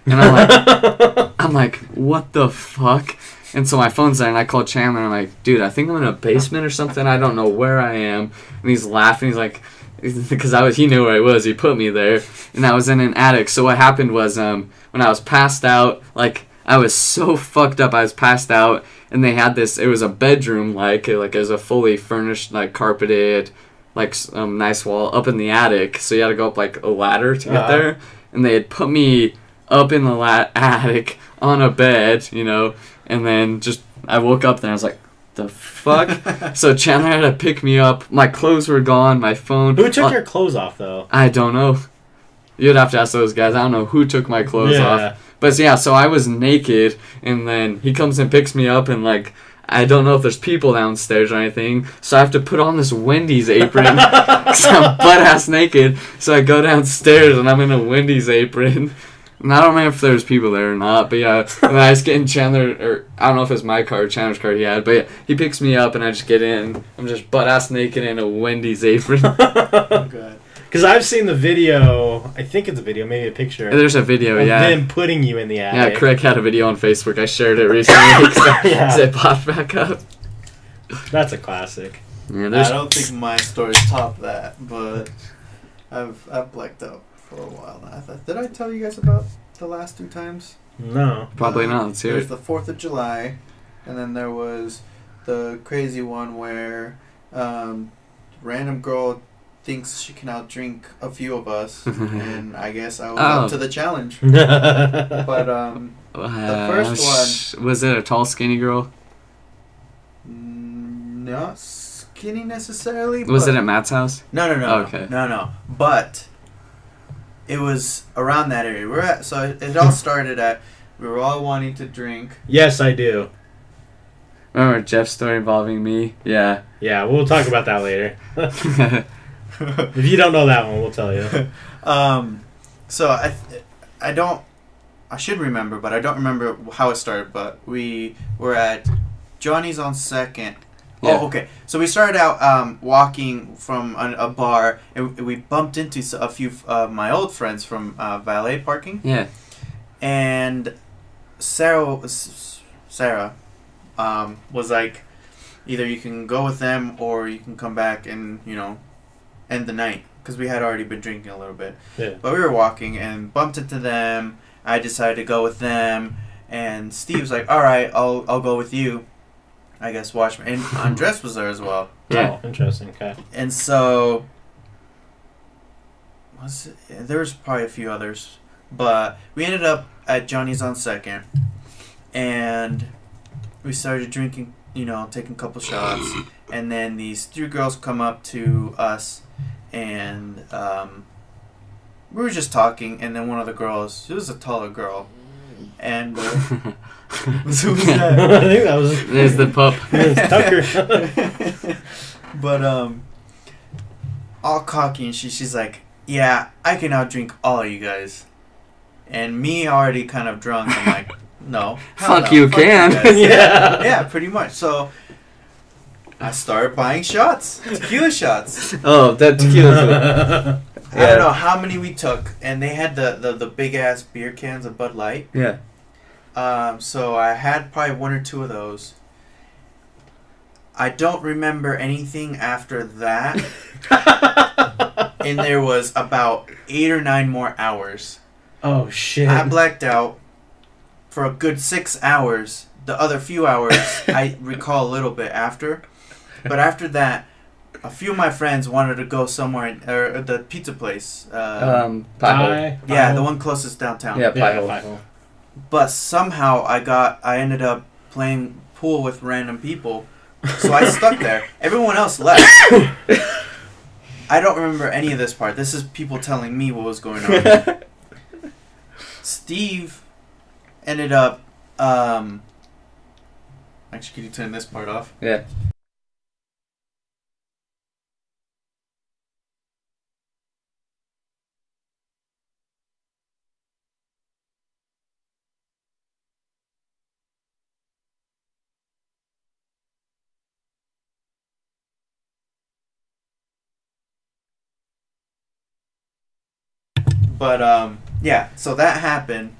and I'm like. I'm like, what the fuck? And so my phone's there, and I call Chandler. And I'm like, dude, I think I'm in a basement or something. I don't know where I am. And he's laughing. He's like, because I was, he knew where I was. He put me there, and I was in an attic. So what happened was, um, when I was passed out, like I was so fucked up. I was passed out, and they had this. It was a bedroom, like like it was a fully furnished, like carpeted, like um, nice wall up in the attic. So you had to go up like a ladder to get
Uh-huh.
there, and they had put me up in the la- attic on a bed, you know, and then just I woke up and I was like, the fuck. so Chandler had to pick me up. My clothes were gone. My phone.
Who took
Uh,
your clothes off though?
I don't know. You'd have to ask those guys. I don't know who took my clothes
yeah.
off. But yeah, so I was naked, and then he comes and picks me up, and like I don't know if there's people downstairs or anything, so I have to put on this Wendy's apron because I'm butt ass naked. So I go downstairs, and I'm in a Wendy's apron. And I don't remember if there's people there or not, but yeah. And I just get in Chandler, or I don't know if it's my car or Chandler's car he had, but yeah, he picks me up, and I just get in. I'm just butt ass naked in a Wendy's apron.
Oh, God.
Because I've seen the video. I think it's a video, maybe a picture.
There's a video,
of
yeah.
them putting you in the
Yeah. Craig had a video on Facebook. I shared it recently
Yeah.
because it popped back up.
That's a classic.
Yeah,
I don't think my stories top that, but I've I've blacked out for a while now. I thought, did I tell you guys about the last two times?
No.
probably
Uh,
not. Let's hear
There's
it.
the Fourth of July, and then there was the crazy one where um, random girl thinks she can outdrink a few of us, and I guess I was
Oh.
up to the challenge.
but
But um,
Uh,
first
sh- was it a tall, skinny girl?
mm, not skinny necessarily.
Was
but
it at Matt's house?
No, no, no,
Okay.
no, no. But it was around that area. We're at so it, it all started at we were all wanting to drink.
yes, I do.
Remember Jeff's story involving me? Yeah.
Yeah, we'll talk about that later. if you don't know that one, we'll tell you.
um, so I, I don't, I should remember, but I don't remember how it started. But we were at Johnny's on Second.
Yeah.
Oh, okay. So we started out um, walking from a, a bar, and we bumped into a few of my old friends from uh, valet parking.
Yeah.
and Sarah, Sarah, um, was like, either you can go with them or you can come back and you know, end the night because we had already been drinking a little bit.
Yeah.
But we were walking and bumped into them. I decided to go with them, and Steve's like, "All right, I'll I'll go with you." I guess watch me. And Andres was there as well.
Yeah.
Oh, interesting. Okay.
And so, was it, there was probably a few others, but we ended up at Johnny's on Second, and we started drinking. You know, taking a couple shots, and then these three girls come up to us, and um, we were just talking, and then one of the girls, she was a taller girl, and uh, who's
I
that?
think that was
There's the pup.
It's Tucker.
but um, all cocky, and she she's like, yeah, I can outdrink all of you guys. And me already kind of drunk, I'm like, no.
Fuck
no,
you can.
guys.
Yeah.
yeah, pretty much. So I started buying shots, tequila shots.
Oh, that tequila.
I don't know how many we took, and they had the, the, the big ass beer cans of Bud Light.
yeah.
Um, so I had probably one or two of those. I don't remember anything after that. and there was about eight or nine more hours.
oh shit.
I blacked out for a good six hours. The other few hours I recall a little bit after, but after that, a few of my friends wanted to go somewhere, in, or the pizza place. Uh,
Um, pie hole.
Pie-
yeah,
pie
the one closest downtown.
Yeah, pie
Yeah,
hole.
pie hole.
But somehow I got, I ended up playing pool with random people, so I stuck there. Everyone else left. I don't remember any of this part. This is people telling me what was going on. Steve ended up. Um, actually, can you turn this part off?
Yeah.
But um, yeah, so that happened,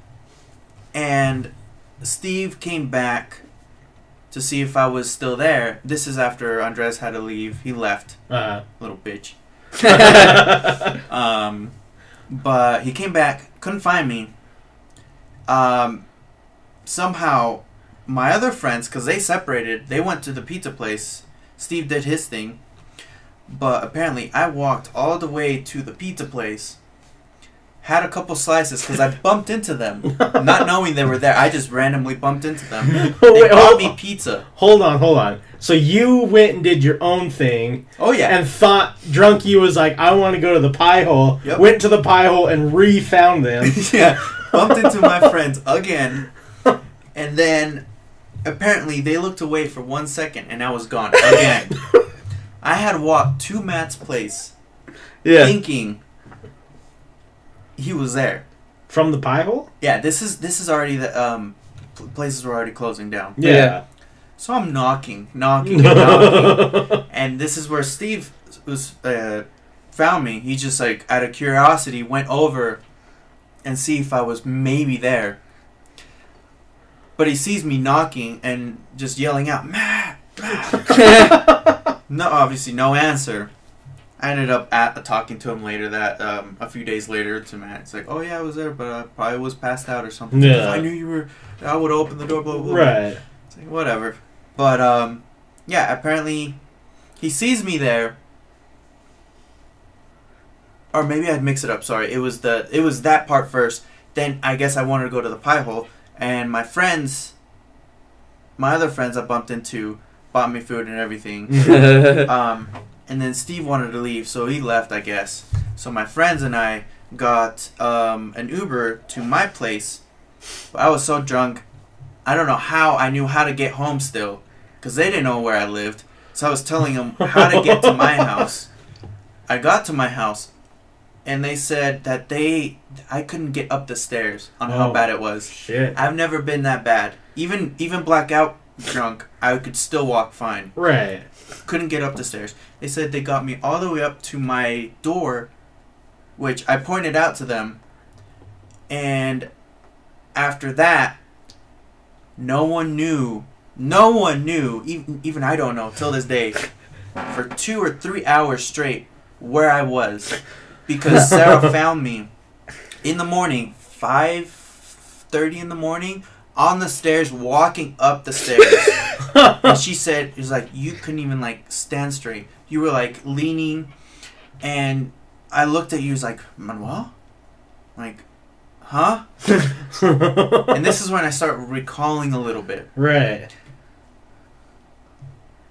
and Steve came back to see if I was still there. This is after Andres had to leave. He left,
Uh,
little bitch. Um, but he came back, couldn't find me. Um, somehow, my other friends, because they separated, they went to the pizza place. Steve did his thing. But apparently, I walked all the way to the pizza place, had a couple slices because I bumped into them, not knowing they were there. I just randomly bumped into them. They
Wait,
brought
hold,
me pizza.
hold on, hold on. So you went and did your own thing
Oh yeah,
and thought drunk you was like, I want to go to the pie hole.
Yep.
Went to the pie hole and re-found them.
yeah, bumped into my friends again, and then apparently they looked away for one second, and I was gone again. I had walked to Matt's place,
Yeah.
thinking he was there.
From the pie hole?
Yeah, this is this is already the um places were already closing down.
Yeah.
So I'm knocking, knocking, and knocking, and this is where Steve was uh, found me. He just like out of curiosity went over and see if I was maybe there. But he sees me knocking and just yelling out, Matt, Matt. no, obviously no answer. I ended up at talking to him later that um, a few days later to Matt. It's like, oh yeah, I was there, but I probably was passed out or something.
Yeah.
I knew you were, I would open the door. Blah blah. blah.
right.
It's like, whatever. But um, yeah. Apparently, he sees me there. Or maybe I'd mix it up. Sorry, it was the it was that part first. Then I guess I wanted to go to the pie hole, and my friends, my other friends I bumped into, bought me food and everything. um, and then Steve wanted to leave, so he left, I guess. So my friends and I got um, an Uber to my place. But I was so drunk, I don't know how I knew how to get home still, because they didn't know where I lived. So I was telling them how to get to my house. I got to my house, and they said that they I couldn't get up the stairs on how
Oh.
bad it was.
Shit.
I've never been that bad. Even even blackout drunk, I could still walk fine
Right.
Couldn't get up the stairs. They said they got me all the way up to my door, which I pointed out to them. And after that, no one knew. No one knew. Even even I don't know till this day. For two or three hours straight, where I was, because Sarah found me in the morning, five thirty in the morning, on the stairs, walking up the stairs and she said it was like you couldn't even like stand straight. You were like leaning. And i looked at you was like manuel? Like huh? And this is when i start recalling a little bit.
Right.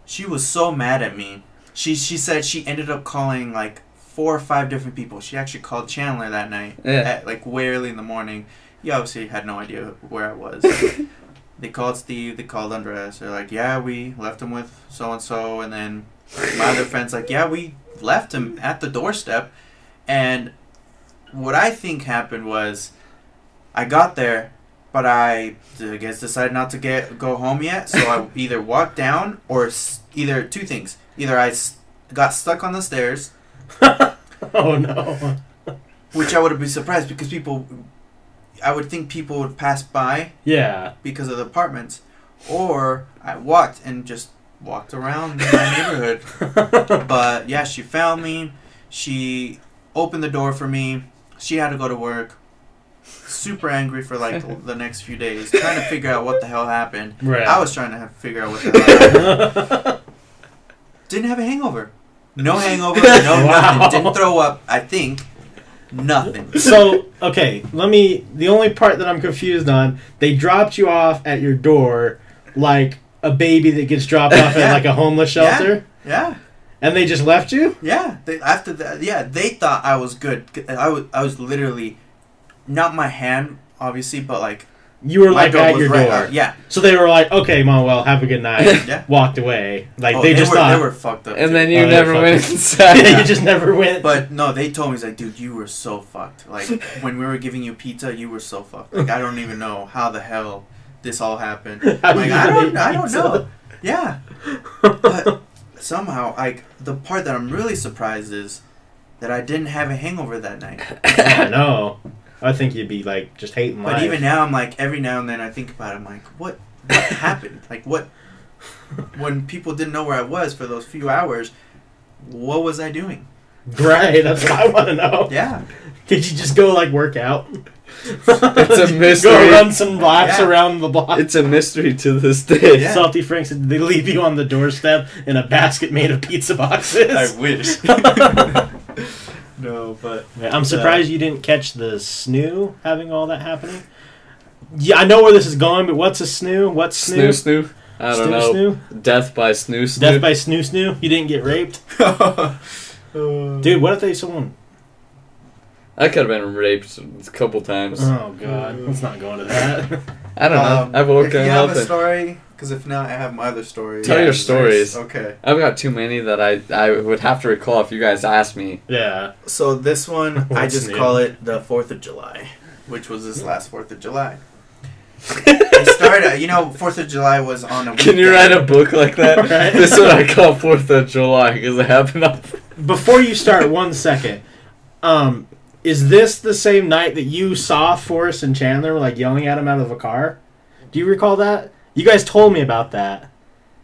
she was so mad at me. She she said she ended up calling like four or five different people. She actually called chandler that night
Yeah.
at like way early in the morning. He obviously had no idea where i was they called Steve, they called Andres. They're like, yeah, we left him with so and so, and then my other friend's like, yeah, we left him at the doorstep, and what I think happened was, I got there, but I, I guess decided not to get go home yet. So I either walked down or s- either two things. Either I s- got stuck on the stairs,
oh no.
which I would be surprised because people, I would think people would pass by
Yeah.
because of the apartments, or I walked and just walked around my neighborhood. But yeah, she found me. She opened the door for me. She had to go to work. Super angry for like the next few days, trying to figure out what the hell happened.
right.
I was trying to have, figure out what the hell happened. Didn't have a hangover. No hangover. No
Wow.
nothing. Didn't throw up. I think nothing.
so okay, let me. The only part that I'm confused on, they dropped you off at your door like a baby that gets dropped off at like a homeless
Yeah.
shelter,
Yeah.
and they just left you.
Yeah, they, after that, yeah, they thought I was good. I was, I was literally, not my hand, obviously, but like
You were
my
like at your
right-
door.
yeah,
So they were like, "Okay, Manuel, have a good night."
yeah.
Walked away. Like
Oh,
they, just
were,
thought.
they were fucked up.
And
too.
then you
Oh,
never went inside.
yeah, you just never went.
but no, they told me it's like, dude, you were so fucked. Like when we were giving you pizza, you were so fucked. Like I don't even know how the hell this all happened.
How
Like I
gonna
don't, I don't know. Yeah, but somehow, like the part that I'm really surprised is that I didn't have a hangover that night.
I know. I think you'd be like just hating life.
But even now, I'm like every now and then I think about it. I'm like, what, what happened? Like what? When people didn't know where I was for those few hours, what was I doing?
right, that's what I want to know.
Yeah,
Did you just go like work out?
It's a mystery.
Go run some laps
Yeah.
around the block.
It's a mystery to this day.
Yeah.
Salty Franks, did they leave you on the doorstep in a basket made of pizza boxes?
I wish. No, but
Yeah, I'm surprised you didn't catch the snoo having all that happening. Yeah, I know where this is going, but what's a snoo? What's
Snoo
snoo?
snoo. I don't
Snoo
know.
snoo?
Death by snoo snoo.
Death by snoo snoo? You didn't get raped? Dude, what if they someone.
I could have been raped a couple times.
Oh, God. Let's not go into that.
I don't
Um,
know. I've
if
woken
you have a
and
story, because if not, I have my other story.
Tell
your
Nice.
stories.
Okay.
I've got too many that I I would have to recall if you guys asked me.
yeah.
So this one, I just
new?
call it the Fourth of July, which was this last Fourth of July. it started, you know, Fourth of July was on a.
Can you
weekend.
write a book like that?
Right.
This is what I call Fourth of July because it happened on.
Before you start, one second. Um, is this the same night that you saw Forrest and Chandler like yelling at him out of a car? Do you recall that? You guys told me about that.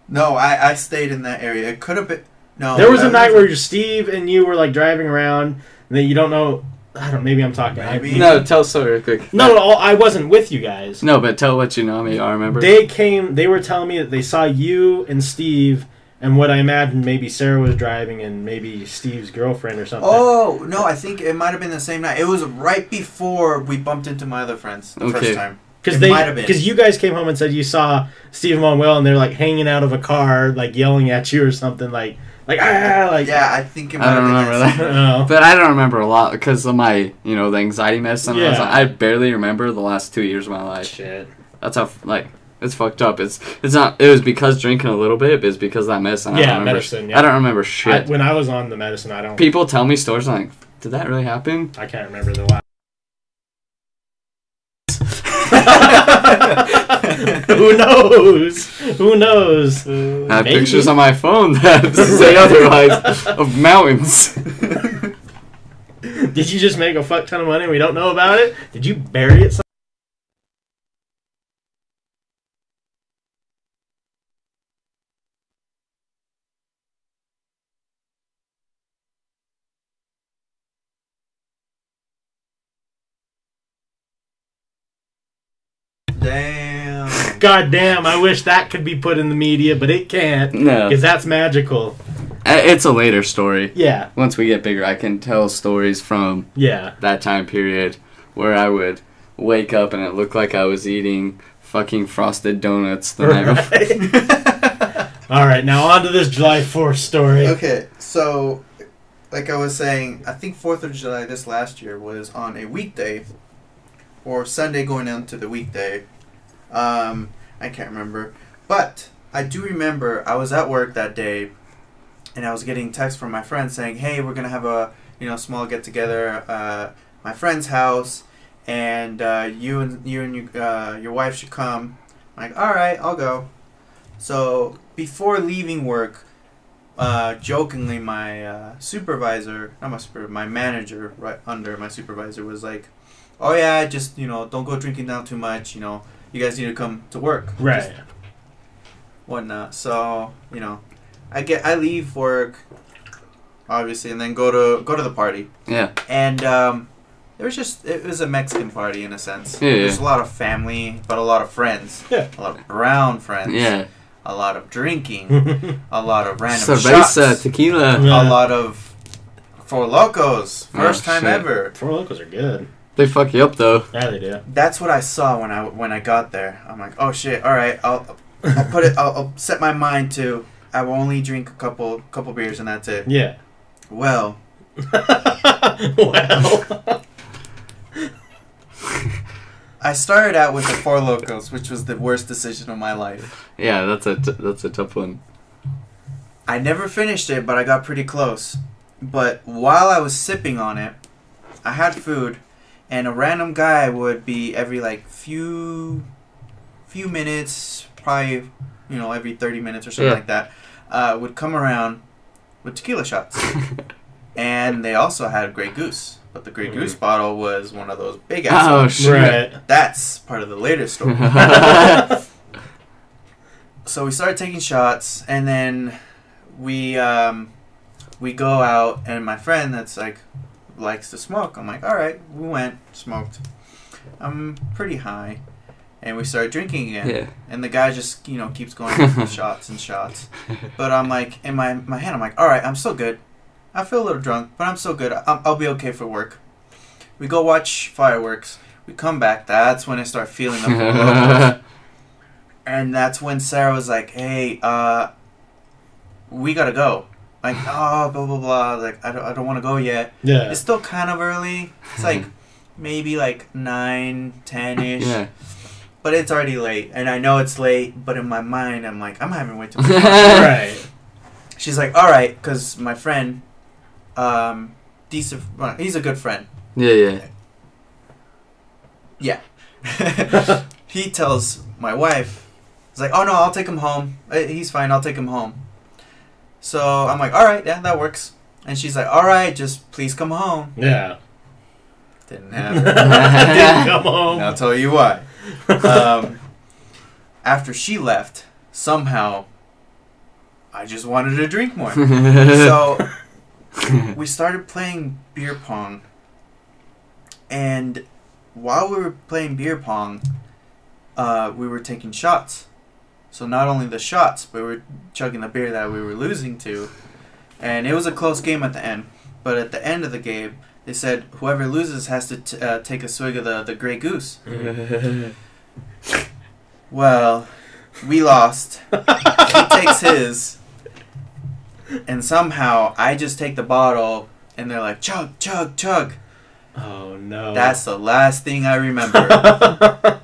No, I, I stayed in that area. It could have been. No.
there was a
that
night where Steve and you were like driving around, and then you don't know. I don't. Maybe I'm talking. I-
No, tell a story real quick.
no, no, I wasn't with you guys.
No, but tell what you know. Me, I remember.
They came. They were telling me that they saw you and Steve, and what I imagined maybe Sarah was driving, and maybe Steve's girlfriend or something.
Oh no, I think it might have been the same night. It was right before we bumped into my other friends the
Okay.
first time.
Because they,
might have been.
because you guys came home and said you saw Steve Manuel and they're like hanging out of a car, like yelling at you or something, like, like ah, like.
Yeah, I think it
I
might have
don't
been
remember
that.
that.
Oh.
But I don't remember a lot because of my, you know, the anxiety medicine. I,
Yeah.
on. I barely remember the last two years of my life.
Shit.
That's how like it's fucked up. It's it's not. It was because drinking a little bit, but it's because of that medicine. I
Yeah,
don't remember,
medicine, yeah.
I don't remember
I,
shit.
when I was on the medicine, I don't.
People tell me stories. I'm like, did that really happen?
I can't remember the last. Who knows? Who knows?
I have uh,
Maybe.
pictures on my phone that say otherwise of mountains.
Did you just make a fuck ton of money and we don't know about it? Did you bury it? Some-
Damn.
God damn! I wish that could be put in the media, but it can't
No,
because that's magical.
Uh, it's a later story.
Yeah,
Once we get bigger, I can tell stories from
yeah.
that time period where I would wake up and it looked like I was eating fucking frosted donuts the night before.
All right, now on to this July Fourth story.
Okay, so like I was saying, I think Fourth of July this last year was on a weekday or Sunday going into the weekday. Um, I can't remember, but I do remember I was at work that day, and I was getting texts from my friend saying, "Hey, we're gonna have a you know small get together. Uh, my friend's house, and uh, you and you and your uh, your wife should come." I'm like, all right, I'll go. So before leaving work, uh, jokingly, my uh, supervisor, not my supervisor, my manager, right under my supervisor, was like, "Oh yeah, just you know, don't go drinking down too much. You know, you guys need to come to work." Just
Right.
whatnot. So you know, I get I leave work, obviously, and then go to go to the party.
Yeah.
And um, it was just it was a Mexican party in a sense.
Yeah,
There's
yeah.
a lot of family, but a lot of friends.
Yeah.
A lot of brown friends.
Yeah.
A lot of drinking. a lot of random
Cerveza,
shots.
tequila.
Yeah.
A lot of Four Locos. First
Oh,
time
shit.
ever.
Four locos are good.
They fuck you up though.
Yeah, they do.
That's what I saw when I when I got there. I'm like, oh shit! All right, I'll I'll put it. I'll, I'll set my mind to. I will only drink a couple couple beers and that's it.
Yeah.
Well,
well.
I started out with the Four Locos, which was the worst decision of my life.
Yeah, that's a t- that's a tough one.
I never finished it, but I got pretty close. But while I was sipping on it, I had food, and a random guy would be every like few, few minutes, probably, you know, every thirty minutes or something
Yeah.
like that, uh, would come around with tequila shots, and they also had Grey Goose. But the Grey
Mm.
Goose bottle was one of those big ass.
oh
ones.
shit.
right.
That's part of the later story. so we started taking shots and then we um, we go out and my friend that's like likes to smoke. I'm like all right we went smoked. I'm pretty high. And we started drinking again.
Yeah.
and the guy just you know keeps going with shots and shots. But i'm like in my my hand i'm like all right i'm still good. I feel a little drunk but i'm still good. I'll, I'll be okay for work. We go watch fireworks. We come back. That's when i start feeling the And that's when Sarah was like, "Hey, uh, we gotta go." Like, oh, blah blah blah. Like, I don't, I don't want to go yet.
Yeah.
It's still kind of early. It's like maybe like nine, ten ish.
yeah.
But it's already late, and I know it's late. But in my mind, I'm like, I'm having way too much. fun.
right.
She's like, "All right," because my friend, um, decent. well, He's a good friend.
Yeah, yeah.
Yeah he tells my wife, he's like, "Oh no, I'll take him home. Uh, He's fine. I'll take him home." So I'm like, "All right, yeah, that works." And she's like, "All right, just please come home."
Yeah.
Didn't happen.
Didn't come home.
And I'll tell you why. Um, after she left, somehow, I just wanted to drink more. so we started playing beer pong, and while we were playing beer pong, uh, we were taking shots. So not only the shots, but we were chugging the beer that we were losing to, and it was a close game at the end. But at the end of the game, they said whoever loses has to t- uh, take a swig of the the Grey Goose. Well, we lost. he takes his, and somehow I just take the bottle, and they're like chug, chug, chug.
Oh no.
That's the last thing I remember.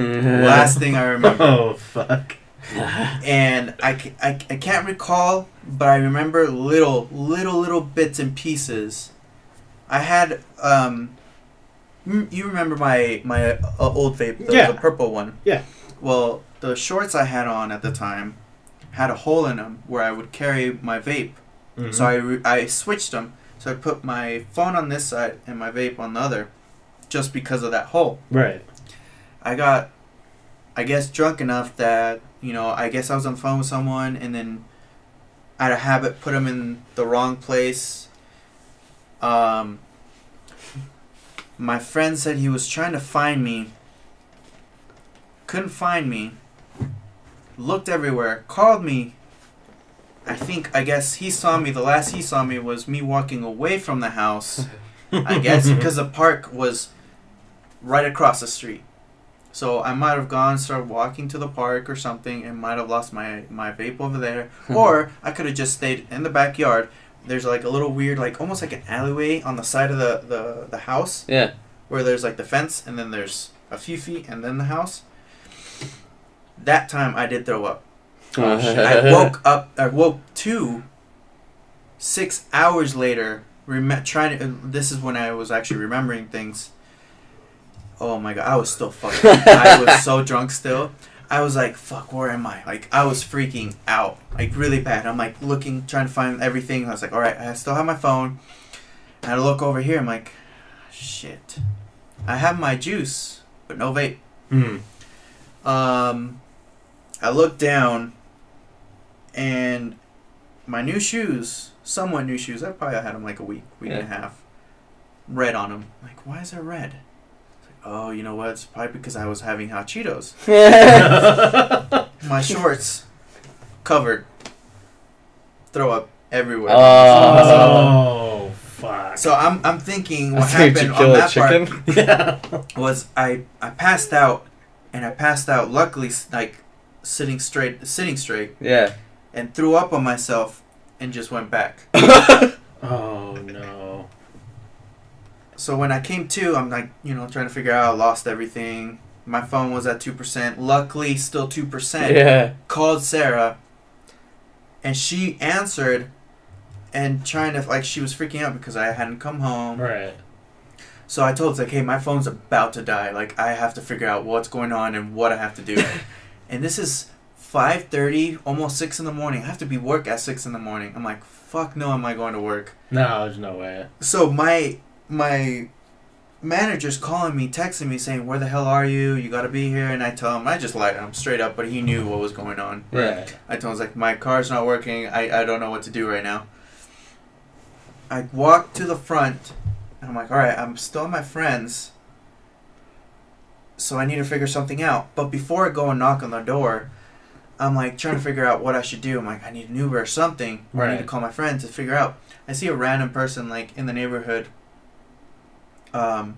last thing I remember.
Oh fuck.
And I, I, I can't recall, but I remember little, little, little bits and pieces. I had, um, m- you remember my, my uh, old vape, the,
Yeah.
the purple one?
Yeah.
Well, the shorts I had on at the time had a hole in them where I would carry my vape.
Mhm.
So I, re- I switched them. So I put my phone on this side and my vape on the other, just because of that hole.
Right.
I got, I guess, drunk enough that you know, I guess I was on the phone with someone, and then had a habit put them in the wrong place. Um, my friend said he was trying to find me. Couldn't find me. Looked everywhere. Called me. I think I guess he saw me. The last he saw me was me walking away from the house. I guess because the park was right across the street. So I might have gone, started walking to the park or something, and might have lost my my vape over there. or I could have just stayed in the backyard. There's like a little weird, like almost like an alleyway on the side of the the, the house
yeah.
where there's like the fence, and then there's a few feet, and then the house. That time I did throw up. Oh, oh, I woke up. I woke to. Six hours later, rem- trying to. This is when I was actually remembering things. Oh my god, I was still fucking. I was so drunk still. I was like, "Fuck, where am I?" Like I was freaking out, like really bad. I'm like looking, trying to find everything. I was like, "All right, I still have my phone." And I look over here. I'm like, "Shit, I have my juice, but no vape."
Hmm.
Um, I look down, and my new shoes, somewhat new shoes. I probably had them like a week, week and a half. Red on them. Like, why is that red? It's like, oh, you know what? It's probably because I was having hot Cheetos. My shorts covered. Throw up everywhere.
oh, oh fuck.
So I'm I'm thinking what
I you
happened
kill
on
a
that part
chicken.
yeah.
was I I passed out, and I passed out luckily like sitting straight sitting straight
Yeah.
and threw up on myself and just went back.
Oh no.
So when I came to, I'm like, you know, trying to figure out, I lost everything. My phone was at 2%. Luckily, still 2%.
Yeah.
Called Sarah, and she answered and trying to, like, she was freaking out because I hadn't come home.
Right.
So I told her, like, hey, my phone's about to die. Like, I have to figure out what's going on and what I have to do. and this is 5.30, almost 6 in the morning. I have to be work at 6 in the morning. I'm like, fuck no, am I going to work?
No, there's no way.
so my my manager's calling me, texting me, saying, "Where the hell are you? You got to be here." And I tell him, I just lied to him straight up, but he knew what was going on.
Right.
I told him, like, my car's not working. I, I don't know what to do right now. I walk to the front, and I'm like, all right, I'm still at my friend's, so I need to figure something out. But before I go and knock on the door, I'm like trying to figure out what I should do. I'm like, I need an Uber or something. Or right. I need to call my friend to figure out. I see a random person like in the neighborhood. Um,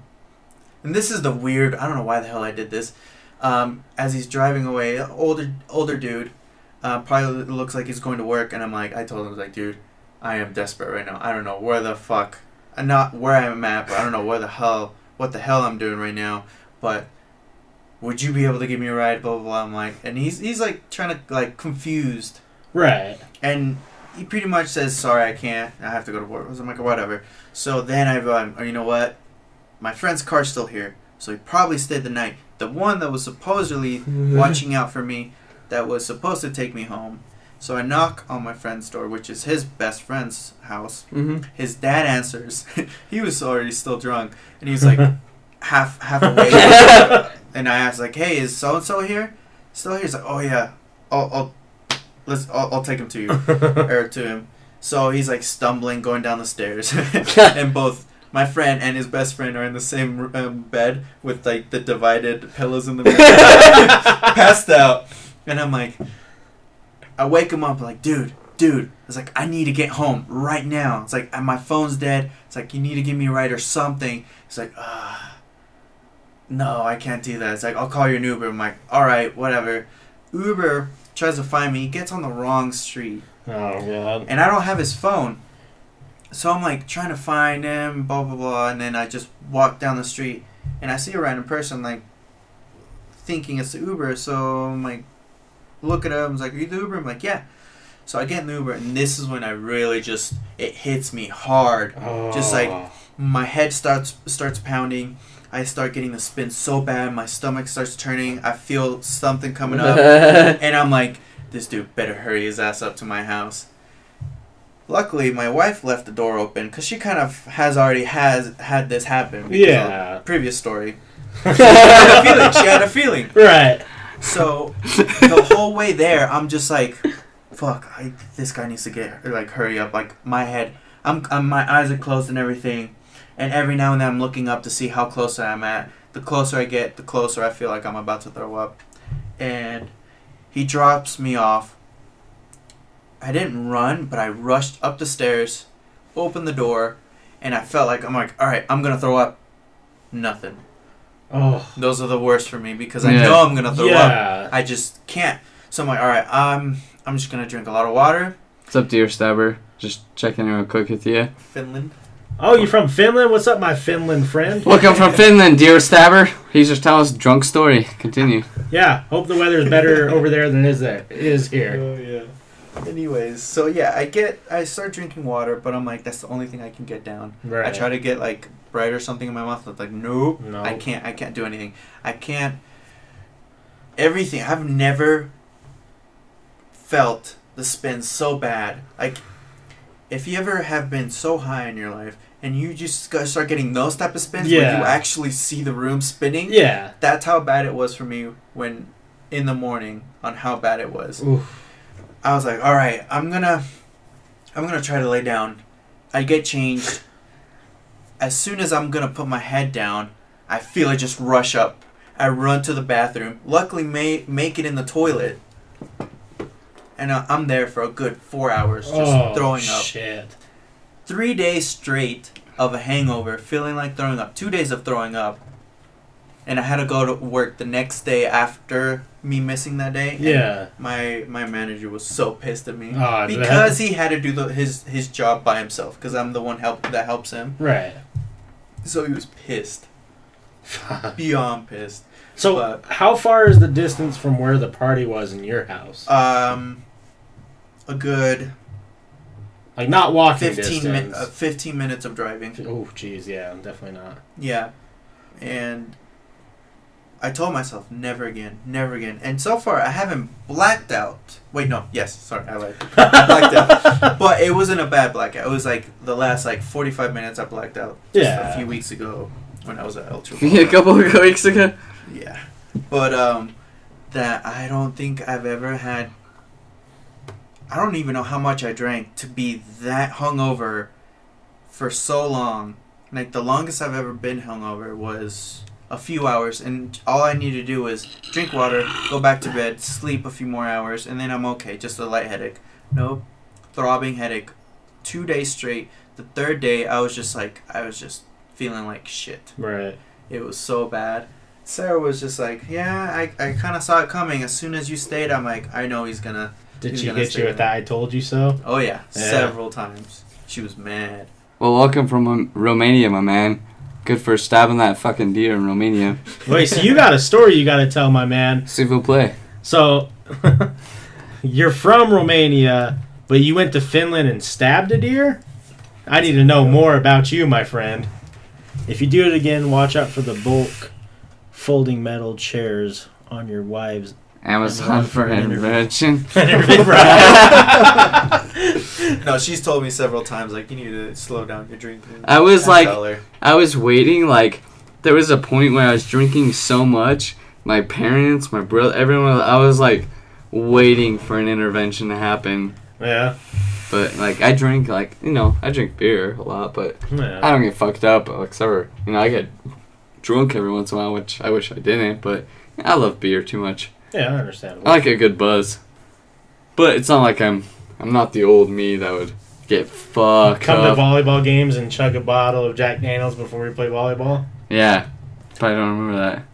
and this is the weird. I don't know why the hell I did this. Um, as he's driving away, older older dude, uh, probably looks like he's going to work, and I'm like, I told him I was like, dude, I am desperate right now. I don't know where the fuck, uh, not where I'm at, but I don't know where the hell, what the hell I'm doing right now. But would you be able to give me a ride? Blah blah blah. I'm like, and he's he's like trying to like confused,
Right.
and he pretty much says, sorry, I can't. I have to go to work. I'm like, whatever. So then I go, oh, you know what? My friend's car's still here, so he probably stayed the night. The one that was supposedly watching out for me that was supposed to take me home. So I knock on my friend's door, which is his best friend's house.
Mm-hmm.
His dad answers. he was already still drunk, and he's like half half awake. and I asked like, "Hey, is so and so here? Still here?" He's like, "Oh yeah, I'll, I'll let's I'll, I'll take him to you or to him." So he's like stumbling, going down the stairs, and both my friend and his best friend are in the same um, bed with like the divided pillows in the middle, passed out. And I'm like, I wake him up like, dude, dude. It's like I need to get home right now. It's like and my phone's dead. It's like you need to give me a ride or something. It's like, ah, no, I can't do that. It's like I'll call you an Uber. I'm like, all right, whatever. Uber tries to find me. He gets on the wrong street
oh god.
and I don't have his phone. So I'm like trying to find him, blah blah blah, and then I just walk down the street and I see a random person like thinking it's the Uber, so I'm like look at him, I'm like, Are you the Uber? I'm like, Yeah. So I get in the Uber and this is when I really just it hits me hard.
Oh.
Just like- oh. My head starts starts pounding. I start getting the spin so bad, my stomach starts turning, I feel something coming up. And I'm like, this dude better hurry his ass up to my house. Luckily, my wife left the door open because she kind of has already has had this happen. because
Yeah.
Previous story. She had a feeling. She had a feeling.
Right.
So the whole way there, I'm just like, fuck. I, this guy needs to get like hurry up. Like my head, I'm, I'm my eyes are closed and everything, and every now and then I'm looking up to see how close I am at. The closer I get, the closer I feel like I'm about to throw up, and he drops me off. I didn't run, but I rushed up the stairs, opened the door, and I felt like I'm like, all right, I'm gonna throw up. Nothing.
Oh.
Those are the worst for me because I
Yeah.
know I'm gonna throw up. I just can't. So I'm like, all right, um, I'm just gonna drink a lot of water.
What's up, deer stabber? Just checking in real quick with you.
Finland.
Oh, you're from Finland? What's up, my Finland friend?
Welcome from Finland, deer stabber. He's just telling us a drunk story. Continue.
Yeah. Hope the weather's better over there than is there is here.
Oh yeah. Anyways, so yeah, I get I start drinking water, but I'm like that's the only thing I can get down.
Right.
I try to get like bread or something in my mouth. It's like nope,
No.
I can't. I can't do anything. I can't. Everything. I've never felt the spin so bad. Like, if you ever have been so high in your life and you just start getting those type of spins where you actually see the room spinning,
Yeah.
that's how bad it was for me when in the morning on how bad it was.
Oof.
I was like, all right, I'm gonna, I'm gonna try to lay down. I get changed. As soon as I'm gonna put my head down, I feel it just rush up. I run to the bathroom. Luckily, may make it in the toilet, and I'm there for a good four hours just
oh,
throwing up.
Shit.
Three days straight of a hangover, feeling like throwing up. Two days of throwing up, and I had to go to work the next day after me missing that day. and
Yeah.
my my manager was so pissed at me
Oh,
because he had to do the, his his job by himself because I'm the one help that helps him.
Right.
So he was pissed, beyond pissed.
so,
But-
how far is the distance from where the party was in your house?
Um, a good
like, not walking
fifteen min-
distance.
uh, fifteen minutes of driving.
oh, jeez, yeah, definitely not.
Yeah, and I told myself never again, never again. And so far, I haven't blacked out. Wait, no, yes, sorry, I lied. I blacked out, but it wasn't a bad blackout. It was like the last like forty five minutes I blacked out. Just
Yeah.
a few weeks ago when I was at Ultra.
a couple of weeks ago.
Yeah, but um, that I don't think I've ever had. I don't even know how much I drank to be that hungover for so long. Like the longest I've ever been hungover was a few hours, and all I need to do is drink water, go back to bed, sleep a few more hours, and then I'm okay. Just a light headache. No throbbing headache. Two days straight. The third day, I was just like, I was just feeling like shit.
Right.
It was so bad. Sarah was just like, yeah, I, I kind of saw it coming. As soon as you stayed, I'm like, I know he's gonna.
Did
He's
she
gonna
hit you with that? I told you so.
Oh yeah,
Yeah.
several times. She was mad.
Well, welcome from um, Romania, my man. Good for stabbing that fucking deer in Romania.
Wait, so you got a story you got to tell, my man.
S'il vous plaît.
So, you're from Romania, but you went to Finland and stabbed a deer? I need to know more about you, my friend. If you do it again, watch out for the bulk folding metal chairs on your wife's.
Amazon for invention.
No, she's told me several times like you need to slow down your drinking.
I was like,
tell.
I was waiting. Like, there was a point where I was drinking so much. My parents, my brother, everyone. I was like, waiting for an intervention to happen.
yeah.
But like, I drink like you know, I drink beer a lot, but I don't get fucked up. Except for you know, I get drunk every once in a while, which I wish I didn't. But I love beer too much.
Yeah, understandable.
I like a good buzz. But it's not like I'm. I'm not the old me that would get fucked
Come
up.
to volleyball games and chug a bottle of Jack Daniels before we play volleyball.
Yeah, probably don't remember that.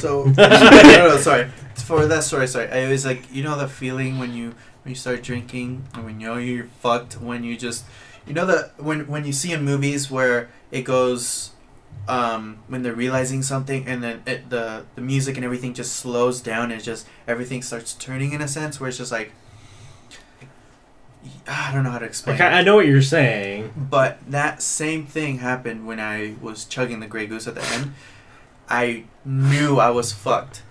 So no, no, sorry. For that story, sorry. I was like, you know the feeling when you when you start drinking and when you know you're fucked when you just you know the when when you see in movies where it goes um when they're realizing something and then it, the the music and everything just slows down and just everything starts turning in a sense where it's just like I don't know how to explain.
Okay,
it.
I know what you're saying.
But that same thing happened when I was chugging the Grey Goose at the end. I knew I was fucked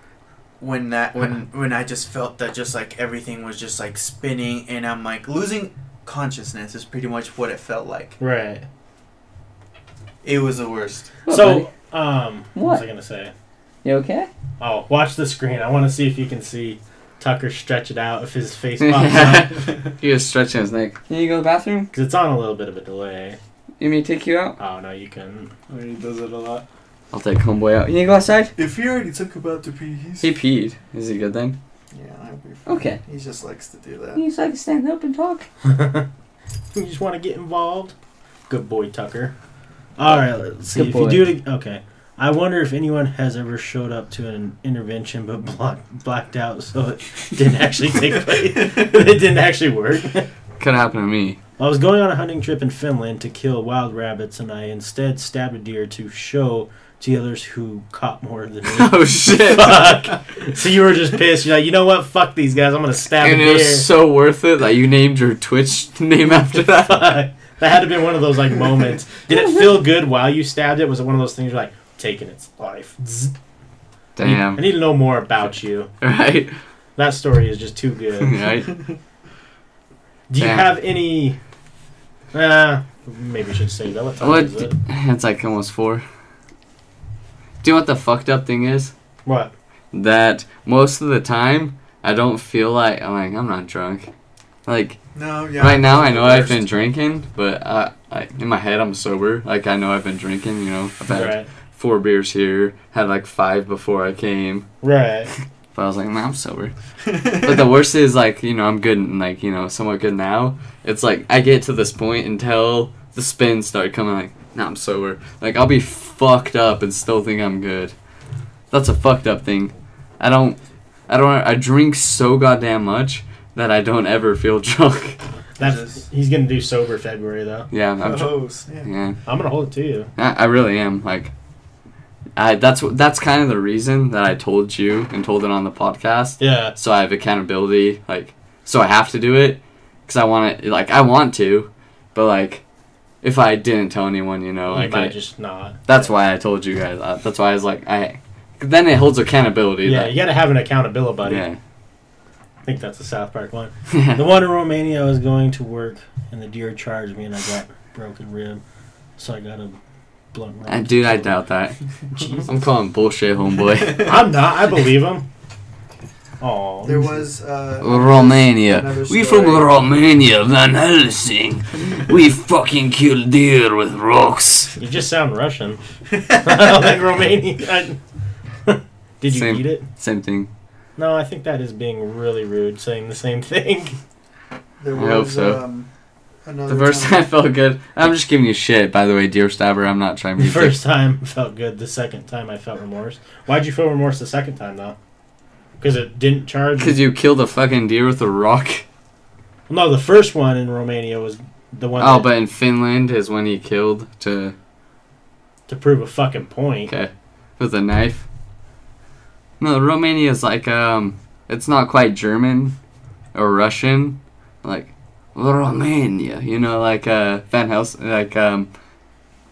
when that when when I just felt that just like everything was just like spinning and I'm like losing consciousness is pretty much what it felt like.
Right.
It was the worst.
so, um, what? was I gonna say?
You okay?
Oh, watch the screen. I want to see if you can see Tucker stretch it out if his face pops up
he was stretching his neck. Can you go to the bathroom?
because it's on a little bit of a delay.
You want me to take you out?
Oh no, you couldn't.
Oh, he does it a lot.
I'll take homeboy out. You need to go outside?
If he already took about to pee, he's
He peed. Is he good then?
yeah, I'll be fine.
Okay.
He just likes to do that.
He's like stand up and talk.
you just want to get involved. Good boy, Tucker. All right, let's see
Good
if
boy.
you do it. Okay. I wonder if anyone has ever showed up to an intervention but block, blacked out, so it didn't actually take place. it didn't actually work.
Could happen to me.
I was going on a hunting trip in Finland to kill wild rabbits, and I instead stabbed a deer to show to the others who caught more than me.
Oh shit!
Fuck. So you were just pissed. You're like, you know what? Fuck these guys. I'm gonna stab
and
a
it
deer.
was so worth it that you named your Twitch name after that.
That had to be one of those like moments. Did it feel good while you stabbed it? Was it one of those things you're like taking its life? Zzz. I need- I need to know more about you.
Right.
That story is just too good.
right.
Do you
Damn.
have any? Uh, maybe I should say that. What time
What?
is it?
It's like almost four. Do you know what the fucked up thing is?
What?
That most of the time I don't feel like I'm like I'm not drunk. Like
No, yeah.
right now I know I've been drinking, but I, I in my head I'm sober. Like I know I've been drinking. You know I've had
Right.
Four beers here. Had like five before I came.
Right.
But I was like, nah, I'm sober. But the worst is like, you know, I'm good and like, you know, somewhat good now. It's like I get to this point until the spins start coming like, nah, I'm sober. Like I'll be fucked up and still think I'm good. That's a fucked up thing. I don't I don't I drink so goddamn much that I don't ever feel drunk.
That's he's gonna do sober February though.
yeah, I'm
oh, snap.
yeah.
I'm gonna hold it to you.
I, I really am like I that's that's kind of the reason that I told you and told it on the podcast.
Yeah.
so I have accountability. Like, so I have to do it because I want to. Like, I want to, but like, if I didn't tell anyone, you know,
you
like,
might
I,
just not.
that's why I told you guys. That. That's why I was like, I. Then it holds accountability.
Yeah,
that-
you gotta have an accountability buddy.
yeah.
I think that's a South Park one. The one in Romania I was going to work and the deer charged me and I got broken rib, so I got a blunt.
Uh,
round.
Dude, I doubt that.
Jesus.
I'm calling bullshit, homeboy.
I'm not. I believe him. Oh,
There was uh,
Romania.
another
We
story.
from Romania, Van Helsing. We fucking kill deer with rocks.
You just sound Russian. I don't think Romanian. I- Did you
Same.
eat it?
Same thing.
No, I think that is being really rude, saying the same thing.
There
I hope
was,
so.
Um, another
The first time I felt good. I'm just giving you shit, by the way, deer stabber. I'm not trying to
The first time felt good. The second time I felt remorse. Why'd you feel remorse the second time though? Because it didn't charge.
Because you killed a fucking deer with a rock.
Well, No, the first one in Romania was the one.
Oh, but in Finland is when he killed to
to prove a fucking point.
okay with a knife. No, Romania is like um, it's not quite German or Russian, like Romania. You know, like uh, Van Helsing, like um,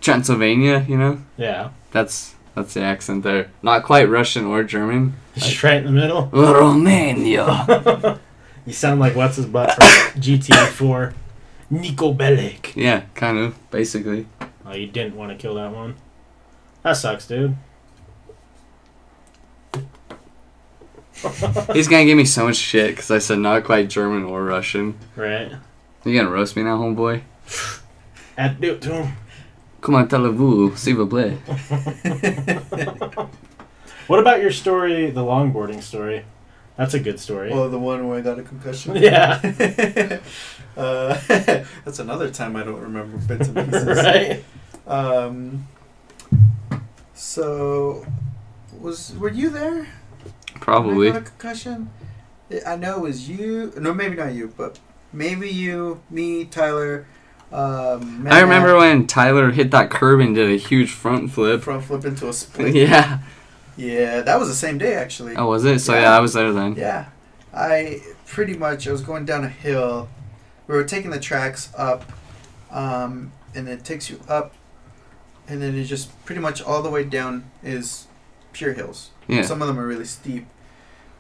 Transylvania. You know,
Yeah,
that's that's the accent there. Not quite Russian or German.
just right in the middle.
Romania.
You sound like what's his butt from GTA 4, Niko Bellic.
yeah, kind of basically.
Oh, you didn't want to kill that one. That sucks, dude.
He's gonna give me so much shit because I said not quite German or Russian.
Right.
You gonna roast me now, homeboy?
Had to do it to him.
Comment allez-vous, s'il vous plaît?
What about your story, the longboarding story? That's a good story.
Oh, the one where I got a concussion.
Yeah.
uh, that's another time I don't remember bits and pieces.
right?
Um. So, was were you there? when I
Probably.
got a concussion. I know it was you. No, maybe not you, but maybe you, me, Tyler. Um,
I remember when Tyler hit that curb and did a huge front flip.
front flip into a split.
yeah.
Yeah, that was the same day actually.
Oh, was it? So yeah,
Yeah.
I was there then.
Yeah, I pretty much I was going down a hill. We were taking the tracks up, um, and it takes you up, and then it just pretty much all the way down is pure hills.
Yeah.
Some of them are really steep,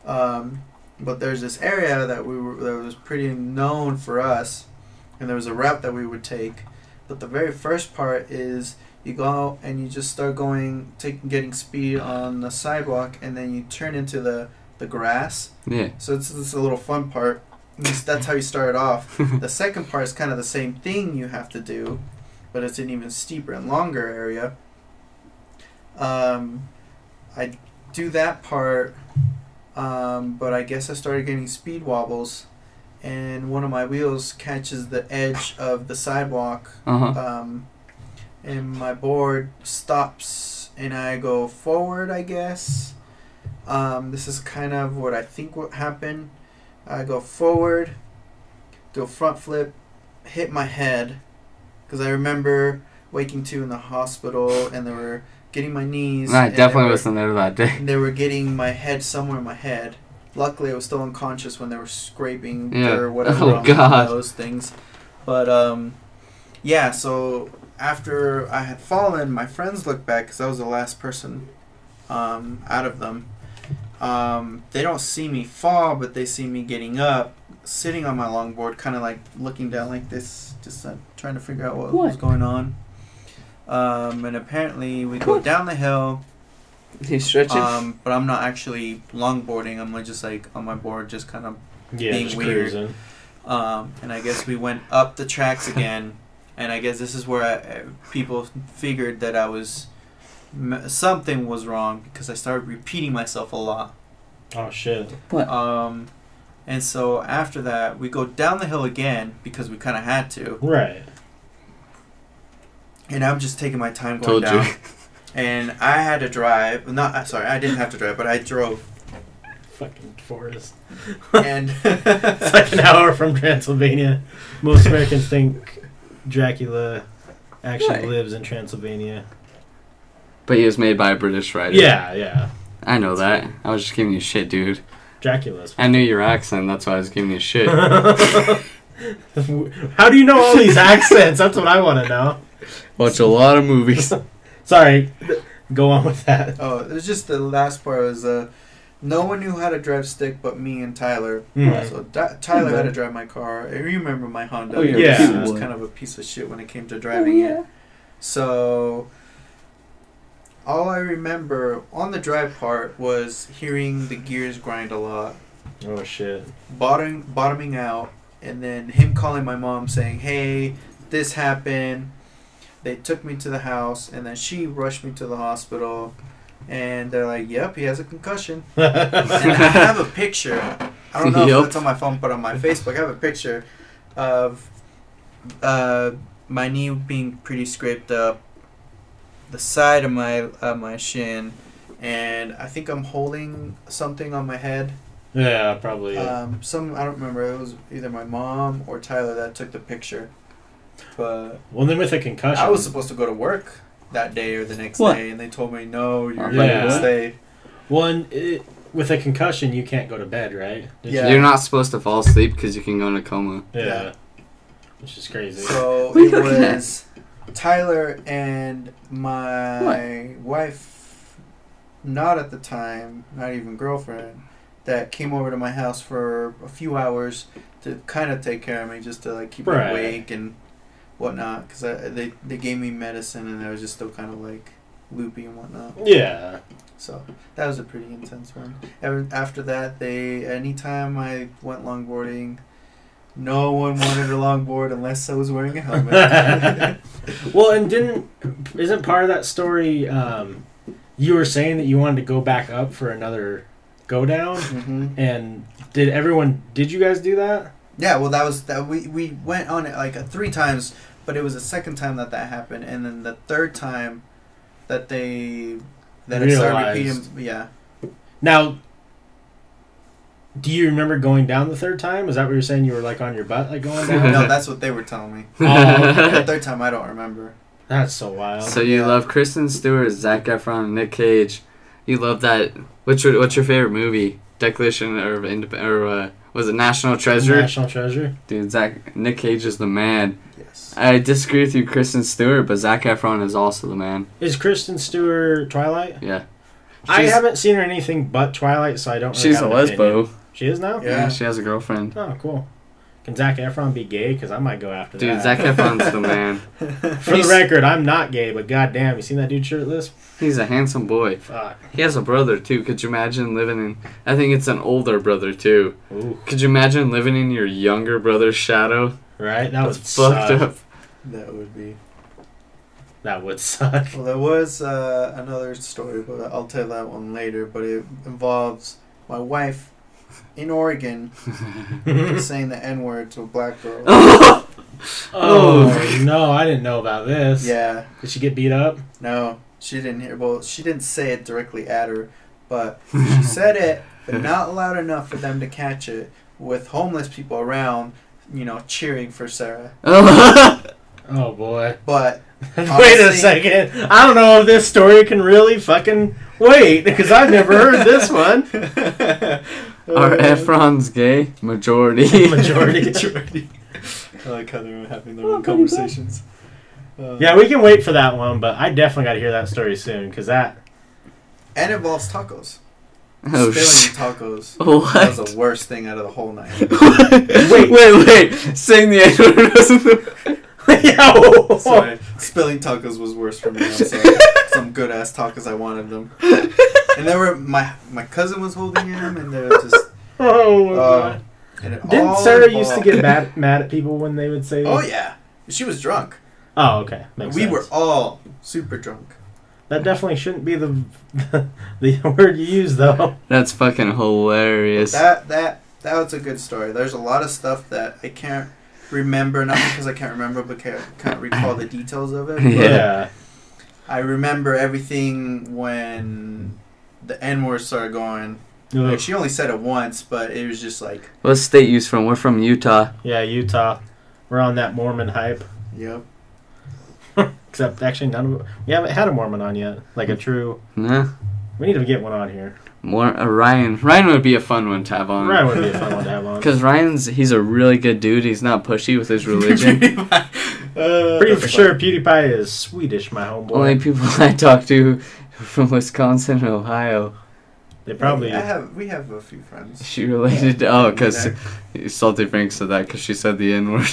um, but there's this area that we were that was pretty known for us, and there was a route that we would take. But the very first part is you go out and you just start going, taking getting speed on the sidewalk, and then you turn into the the grass.
Yeah.
So it's, it's a little fun part. That's how you start off. The second part is kind of the same thing you have to do, but it's an even steeper and longer area. Um, I do that part, um, but I guess I started getting speed wobbles, and one of my wheels catches the edge of the sidewalk,
Uh huh.
um, and my board stops, and I go forward. I guess. Um, this is kind of what I think what happened. I go forward, do a front flip, hit my head, because I remember waking to in the hospital, and there were getting my knees.
I
and they
definitely
were-
wasn't there that day.
They were getting my head somewhere in my head. Luckily, I was still unconscious when they were scraping
Yeah.
or whatever
Oh,
on
God.
those things. But um, yeah. So after I had fallen, my friends looked back because I was the last person um, out of them. Um, they don't see me fall, but they see me getting up, sitting on my longboard, kind of like looking down like this, just uh, trying to figure out what, was going on. Um, and apparently, we go
What?
down the hill.
He's stretching.
Um, but I'm not actually longboarding. I'm just like on my board, just kind of.
Yeah,
Being
just
weird.
cruising.
Um, and I guess we went up the tracks again, and I guess this is where I, people figured that I was something was wrong because I started repeating myself a lot.
Oh shit. What?
Um, and so after that, we go down the hill again because we kind of had to,
Right.
And I'm just taking my time going
Told
down.
you.
And I had to drive. Not uh, sorry, I didn't have to drive, but I drove.
Fucking forest.
And
It's like an hour from Transylvania. Most Americans think Dracula actually
Right.
lives in Transylvania.
But he was made by a British writer.
Yeah, yeah.
I know that. I was just giving you shit, dude.
Dracula's.
I knew your accent. That's why I was giving you shit.
How do you know all these accents? That's what I want to know.
Watch a lot of movies.
Sorry. Go on with that.
Oh, it was just the last part was uh, no one knew how to drive stick but me and Tyler.
Mhm.
So Di- Tyler had to drive my car. And you remember my Honda?
Oh,
It was-
yeah.
it was kind of a piece of shit when it came to driving it. So all I remember on the drive part was hearing the gears grind a lot,
Oh shit.
bottom bottoming out, and then him calling my mom saying, "Hey, this happened." They took me to the house, and then she rushed me to the hospital, and they're like, "Yep, he has a concussion." and I have a picture. I don't know
Yup.
if it's on my phone, but on my Facebook, I have a picture of uh, my knee being pretty scraped up, the side of my uh, my shin, and I think I'm holding something on my head.
yeah, probably.
Um, some I don't remember. It was either my mom or Tyler that took the picture. But
well, then with a concussion.
I was supposed to go to work that day or the next
What?
day, and they told me no, you're
Yeah.
going to stay.
One, it, with a concussion, you can't go to bed, right? Did
Yeah.
You're not supposed to fall asleep because you can go in a coma.
you? Yeah.
Yeah.
Which is crazy.
So
What are you
it
looking at?
was Tyler and my wife, not at the time, not even girlfriend, that came over to my house for a few hours to kind of take care of me, just to like keep
Right.
me awake and whatnot. Because they they gave me medicine and I was just still kind of like loopy and whatnot.
yeah.
So that was a pretty intense one. Ever after that, they anytime I went longboarding, no one wanted a longboard unless I was wearing a helmet.
Well, and didn't isn't part of that story? Um, you were saying that you wanted to go back up for another go down,
hmm
and did everyone? Did you guys do that?
Yeah, well, that was that we we went on it like uh, three times, but it was the second time that that happened, and then the third time that they that it started repeating. Yeah,
Now, do you remember going down the third time? Is that what you're saying? You were like on your butt, like going down?
no, that's what they were telling me.
Oh,
The third time, I don't remember.
That's so wild.
So you
Yeah.
love Kristen Stewart, Zac Efron, Nick Cage. You love that. What's your What's your favorite movie? Declaration or Indep- or uh, was it National Treasure?
National Treasure.
Dude, Zac Nick Cage is the man.
Yes.
I disagree with you, Kristen Stewart, but Zac Efron is also the man.
Is Kristen Stewart Twilight?
Yeah.
I haven't seen her anything but Twilight, so I don't. Really
She's
have
a
an opinion.
lesbo.
She is now.
Yeah.
Yeah, she has a girlfriend.
Oh, cool. Can Zac Efron be gay? Because I might go after
Dude,
that.
Dude, Zac Efron's the man.
For the record, I'm not gay, but goddamn, you seen that dude shirtless?
He's a handsome boy.
Fuck.
He has a brother too. Could you imagine living in? I think it's an older brother too.
Ooh,
Could you imagine living in your younger brother's shadow?
right? That would
That's fucked
suck.
up.
That would be.
That would suck.
Well, there was uh, another story, but I'll tell that one later. But it involves my wife in Oregon saying the N word to a black girl.
Oh, oh no, I didn't know about this.
Yeah,
Did she get beat up?
no, she didn't hear. Well, she didn't say it directly at her, but she said it, but not loud enough for them to catch it. With homeless people around, you know, cheering for Sarah.
Oh boy.
But
wait a second. I don't know if this story can really fucking wait because I've never heard this one.
Are Efrons gay? Majority.
Majority.
Majority. I like how they're having their own conversations. Uh,
Yeah, we can wait for that one, but I definitely got to hear that story soon because that.
and it involves tacos.
Oh,
Spilling
shit.
tacos
What?
that was the worst thing out of the whole night.
wait, wait, wait. Saying the N word wasn't the.
Yo!
Sorry, spilling tacos was worse for me. I'm sorry. Some good ass tacos, I wanted them. And they were my my cousin was holding them, and they were just.
Oh my
Uh,
god.
and it
Didn't
all
Sarah used to
involved-
get mad, mad at people when they would say?
Oh yeah, she was drunk.
Oh, okay. Makes
we
sense.
were all super drunk.
That definitely shouldn't be the the word you use, though.
That's fucking hilarious.
That that that was a good story. There's a lot of stuff that I can't remember, not because I can't remember, but can't, can't recall the details of it.
Yeah.
Yeah.
I remember everything when the N word started going. Like she only said it once, but it was just like,
What state you from? We're from Utah.
Yeah, Utah. We're on that Mormon hype.
yep.
Except, actually, none of we haven't had a Mormon on yet. Like a true.
Nah.
We need to get one on here.
More uh, Ryan. Ryan would be a fun one to have on.
Ryan would be a fun one to have on.
Because Ryan's he's a really good dude. He's not pushy with his religion.
Uh,
Pretty for sure, PewDiePie is Swedish, my homeboy.
Only people I talk to from Wisconsin and Ohio.
they probably.
I have. We have a few friends.
She related. To, oh, because Salty Frank said that because she said the N word.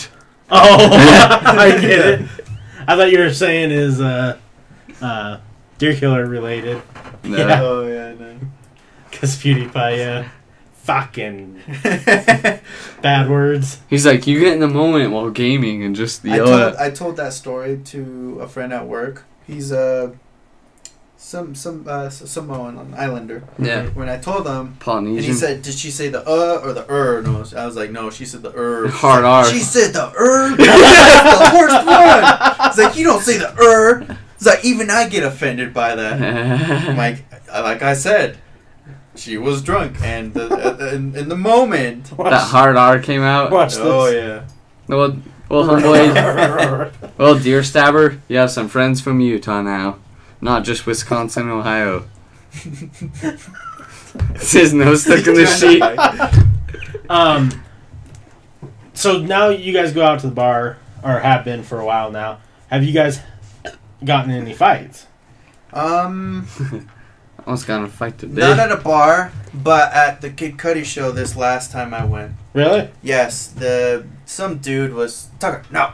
Oh, I get it. I thought you were saying is uh, uh, Deer Killer related. Yeah.
Oh yeah. No.
Because PewDiePie, yeah. Fucking bad words.
He's like, you get in the moment while gaming and just
I
yell
told
at.
I told that story to a friend at work. He's a some some uh, Samoan an Islander.
Yeah.
When I told him, and he said, "Did she say the uh or the er?" No, I was like, "No, she said the er."
Hard
like,
R.
She said the er. That's the worst one. It's like you don't say the er. It's like even I get offended by that. Like like I said, she was drunk, and the, uh, in, in the moment.
that hard R came out.
Watch
Oh
this.
yeah.
Well, well, homeboy. well, deer stabber. You have some friends from Utah now, not just Wisconsin, Ohio. This is no stuck in the sheet.
Um. So now you guys go out to the bar, or have been for a while now. Have you guys gotten any fights?
Um.
Almost got in a fight today.
Not at a bar, but at the Kid Cudi show this last time I went.
Really?
Yes, the some dude was Tucker. No,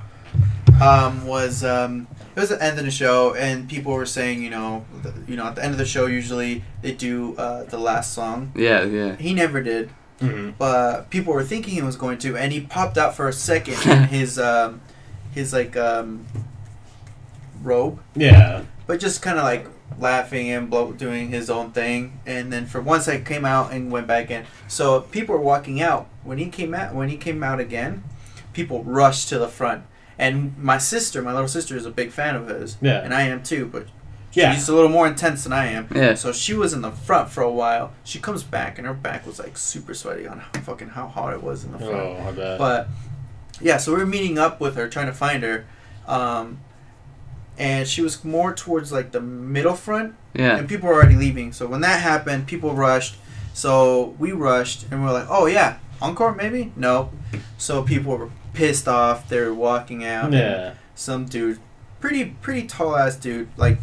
um, was um, it was the end of the show, and people were saying, you know, the, you know, at the end of the show, usually they do uh, the last song.
yeah, yeah.
He never did,
Mm-hmm.
but people were thinking he was going to, and he popped out for a second in his um, his like um, robe,
Yeah.
but just kind of like laughing and blow, doing his own thing. And then for one second came out and went back in. So people were walking out when he came out. When he came out again, people rushed to the front. And my sister, my little sister, is a big fan of his,
Yeah.
and I am too. But
Yeah.
she's a little more intense than I am.
Yeah.
So she was in the front for a while. She comes back, and her back was like super sweaty on how fucking how hot it was in the front.
Oh, I bet.
But yeah, so we were meeting up with her, trying to find her, um, and she was more towards like the middle front,
Yeah.
and people were already leaving. So when that happened, people rushed. So we rushed, and we are like, "Oh yeah, encore maybe?" No. So people were pissed off. They were walking out.
yeah.
Some dude, pretty pretty tall ass dude, like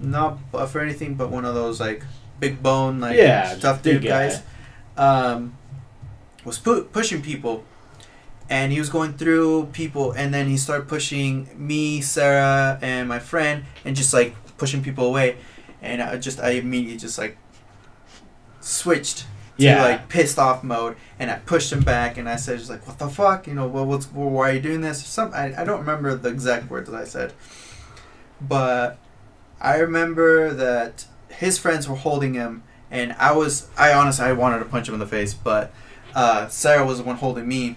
not buff or anything, but one of those like big bone like
Yeah,
tough dude
guy.
guys. Um, was pu- pushing people, and he was going through people, and then he started pushing me, Sarah, and my friend, and just like pushing people away, and I just I immediately just like switched to
Yeah.
like pissed off mode, and I pushed him back, and I said just like what the fuck, you know, well, what's well, why are you doing this? Some I, I don't remember the exact words that I said, but I remember that his friends were holding him, and I was I honestly I wanted to punch him in the face, but uh, Sarah was the one holding me,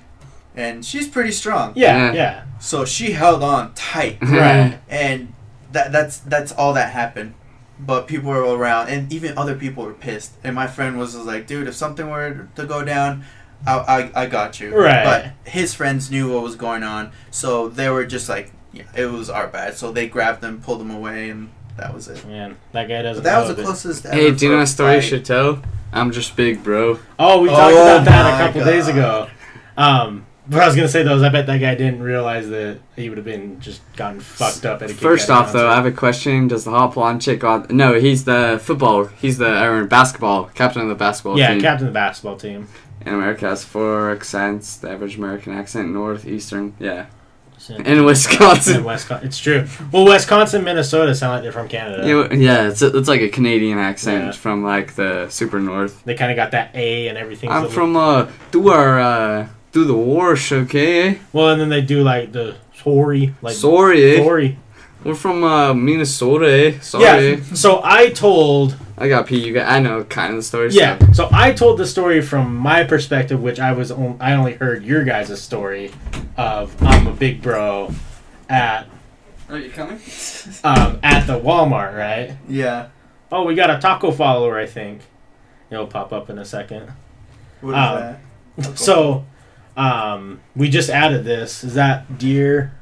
and she's pretty strong,
yeah.
Yeah.
Yeah.
so she held on tight,
Right.
and that that's that's all that happened. But people were around, and even other people were pissed. And my friend was just like, "Dude, if something were to go down, I I, I got you."
Right.
But his friends knew what was going on, so they were just like, yeah, it was our bad. So they grabbed them, pulled them away, and that was it.
Man, that guy doesn't.
But that was the
that-
closest.
Hey,
ever
do you know a story you should tell? I'm just big, bro.
Oh, we talked
Oh
about that a
my
couple days ago. Um, what I was gonna say though is I bet that guy didn't realize that he would have been just gotten fucked up at a
First off, though, I have a question. Does the hot blonde chick on? No, he's the football. He's the or basketball captain of the basketball
yeah,
team.
captain of the basketball team.
in America has four accents. The average American accent, northeastern. Yeah,
In,
in Wisconsin.
Wisconsin, it's true. Well, Wisconsin, Minnesota sound like they're from Canada.
Yeah, yeah, it's it's like a Canadian accent
Yeah.
from like the super north.
They kind of got that A and everything.
I'm from uh do our uh do the wash, okay?
Well, and then they do like the sorry, like
Sorry, eh?
sorry.
We're from uh Minnesota, eh? Sorry.
Yeah. So I told
I got P. You got. I know kind of the story.
Yeah.
so-
So I told the story from my perspective, which I was on, I only heard your guys' story of I'm a big bro at
Are you coming?
um, at the Walmart, right?
Yeah.
Oh, we got a taco follower, I think. It'll pop up in a second.
What is
Um,
that?
So, um, we just added this. Is that Deer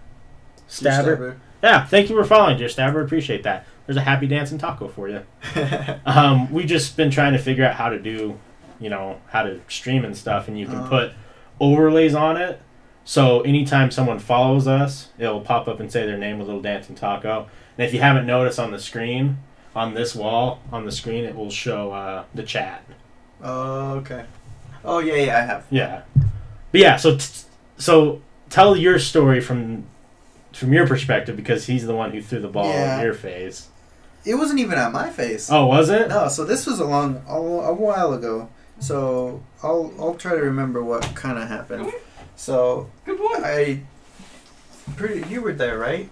Stabber? Yeah. Thank you for following, Deer Stabber. Appreciate that. There's a happy dancing taco for you.
Stabber.
Um, we just been trying to figure out how to do, you know, how to stream and stuff, and you can
Uh.
put overlays on it. So anytime someone follows us, it'll pop up and say their name with a little dancing taco. And if you haven't noticed on the screen, on this wall, on the screen, it will show uh, the chat.
oh, okay. Oh yeah, yeah, I have.
Yeah, but yeah. So t- so tell your story from from your perspective because he's the one who threw the ball
Yeah.
in your face.
It wasn't even at my face.
Oh, was it?
No, so this was a long, a, a while ago. So I'll I'll try to remember what kind of happened. So
Good boy.
I, pretty, you were there, right?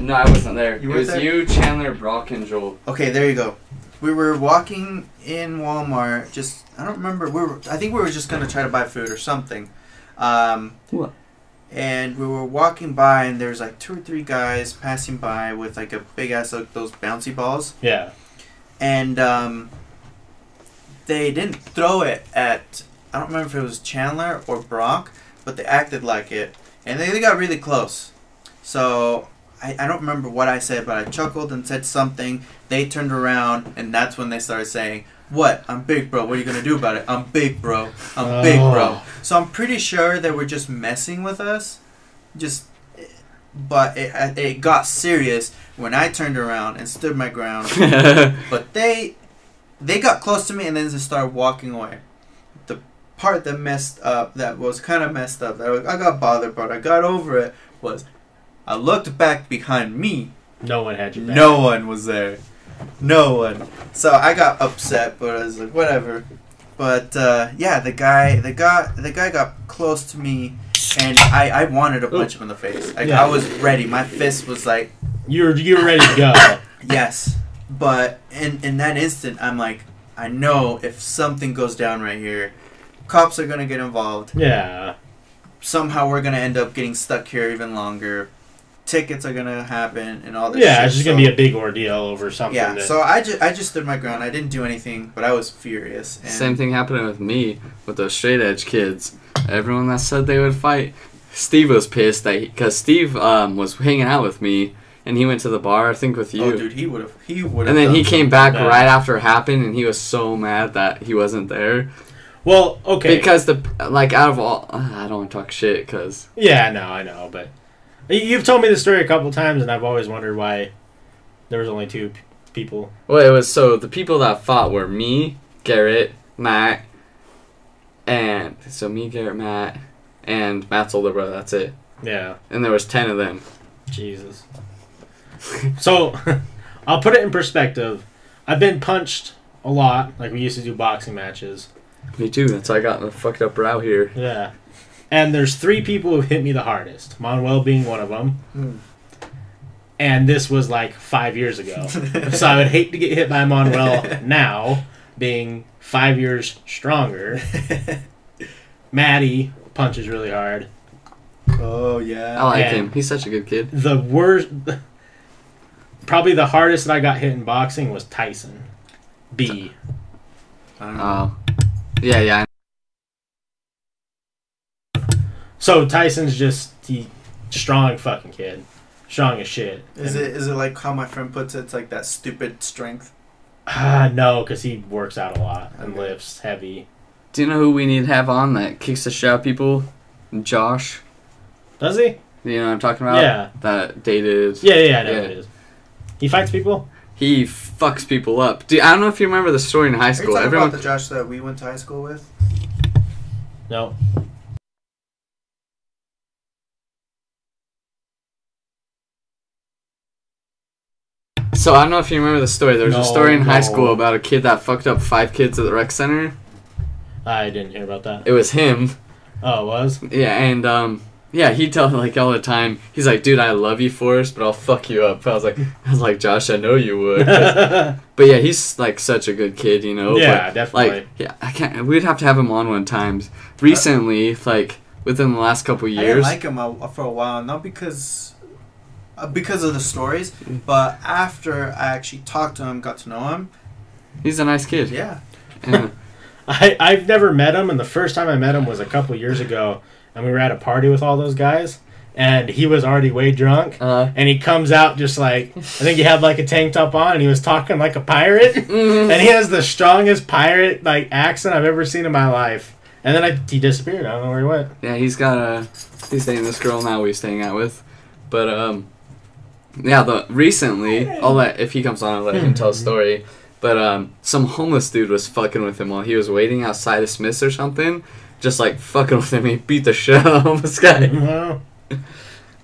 No, I wasn't there.
You
it was
there?
you, Chandler, Brock, and Joel.
Okay, there you go. We were walking in Walmart. Just I don't remember. We were. I think we were just gonna try to buy food or something. Um,
What?
And we were walking by, and there's like two or three guys passing by with like a big ass like those bouncy balls,
Yeah.
and um, they didn't throw it at. I don't remember if it was Chandler or Brock, but they acted like it, and they, they got really close. So I, I don't remember what I said, but I chuckled and said something. They turned around, and that's when they started saying, "What? I'm big, bro. What are you gonna do about it? I'm big, bro. I'm big, bro."
Oh.
So I'm pretty sure they were just messing with us, just. But it, it got serious when I turned around and stood my ground. But they they got close to me and then just started walking away. The part that messed up, that was kind of messed up, that I got bothered, but I got over it, was I looked back behind me.
No one had your back.
No one was there. No one. So I got upset, but I was like, whatever. But uh, yeah, the guy, the guy, the guy got close to me, and I, I wanted to punch him in the face. Like
Yeah.
I was ready. My fist was like
You're you're ready to go.
Yes, but in in that instant, I'm like, I know if something goes down right here, cops are gonna get involved.
yeah.
Somehow we're gonna end up getting stuck here even longer. Tickets are gonna happen and all this.
Yeah,
shit.
it's just
so,
gonna be a big ordeal over something.
yeah.
that,
So I just I just stood my ground. I didn't do anything, but I was furious. And
Same thing happened with me with those straight edge kids. Everyone that said they would fight, Steve was pissed that because Steve um, was hanging out with me and he went to the bar, I think with you.
Oh, dude, he would have. He would have.
and then he came back
Yeah.
right after it happened, and he was so mad that he wasn't there
well, okay.
because the like out of all, I don't want to talk shit because
yeah, no, I know, but y- you've told me the story a couple times, and I've always wondered why there was only two p- people.
well, it was so the people that fought were me, Garrett, Matt, and so me, Garrett, Matt, and Matt's older brother. That's it.
Yeah,
And there was ten of them.
Jesus. so, I'll put it in perspective. I've been punched a lot, like we used to do boxing matches.
Me too. That's why I got a fucked up brow here.
Yeah. And there's three people who hit me the hardest. Manuel being one of them.
Hmm.
And this was like five years ago. so I would hate to get hit by Manuel now, being five years stronger. Maddie punches really hard.
oh yeah.
I like
And-
him. He's such a good kid.
The worst, probably the hardest that I got hit in boxing was Tyson. B.
I don't know.
Oh, yeah, yeah.
So Tyson's just he strong fucking kid. strong as shit.
Is
And-
it is it like how my friend puts it? It's like that stupid strength.
Ah, no, because he works out a lot and
Okay.
lifts heavy.
Do you know who we need to have on that kicks the shit out of people? Josh.
Does he?
You know what I'm talking about?
Yeah.
That dated.
Yeah, yeah, yeah, I know
Yeah.
it is. He fights people.
He fucks people up. Dude, I don't know if you remember the story in high
Are you
school.
talking
Everyone.
about the Josh that we went to high school with?
No.
So I don't know if you remember the story. There was
No,
a story in high school about a kid that fucked up five kids at the rec center.
I didn't hear about that.
It was him.
Oh, it was?
Yeah, and um, yeah, he'd tell like all the time. He's like, "Dude, I love you, Forrest, but I'll fuck you up." I was like, I was like, Josh, I know you would. but yeah, he's like such a good kid, you know.
yeah,
But,
definitely.
like, yeah, I can't. We'd have to have him on one times. Recently, like within the last couple
I didn't
years.
like him uh, for a while, not because because of the stories, but after I actually talked to him, got to know him.
he's a nice kid.
Yeah,
And,
I, I've never met him, and the first time I met him was a couple years ago, and we were at a party with all those guys, and he was already way drunk.
uh,
And he comes out just like I think he had like a tank top on, and he was talking like a pirate.
mm,
and he has the strongest pirate like accent I've ever seen in my life. And then I, he disappeared. I don't know where he went.
yeah, he's got a. He's dating this girl now. We're staying out with, but um, yeah. The recently, I'll let if he comes on, I'll let him tell a story. But um, some homeless dude was fucking with him while he was waiting outside of Smith's or something. Just like fucking with him, he beat the shit out of the homeless guy.
Well,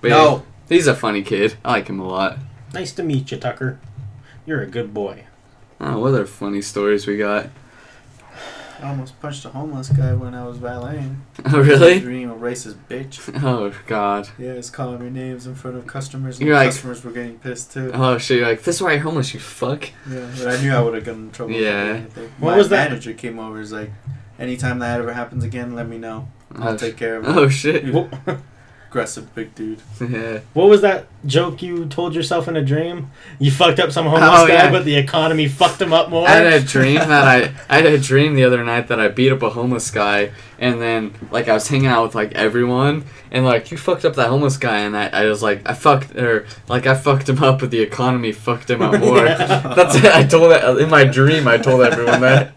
But
no,
yeah, he's a funny kid. I like him a lot.
nice to meet you, Tucker. You're a good boy.
Oh, what other funny stories we got?
I almost punched a homeless guy when I was valeting.
Oh, really?
Being a racist bitch.
Oh, God.
Yeah, he's calling me names in front of customers, and
You're like-
customers were getting pissed too.
Oh, shit, you're like, this is why you're homeless, you fuck.
Yeah, but I knew I would have gotten in trouble. for
Yeah.
anything.
What
My
was that?
manager came over. He's like, anytime that ever happens again, let me know. I'll
Oh,
take care of oh, it.
Oh, shit.
What,
Aggressive big dude.
Yeah.
what was that joke you told yourself in a dream? You fucked up some homeless
Oh,
guy,
yeah.
but the economy fucked him up more.
I had a dream that I I had a dream the other night that I beat up a homeless guy and then like I was hanging out with like everyone and like you fucked up that homeless guy and I, I was like I fucked or like I fucked him up but the economy fucked him up more. That's it. I told that in my dream I told everyone that.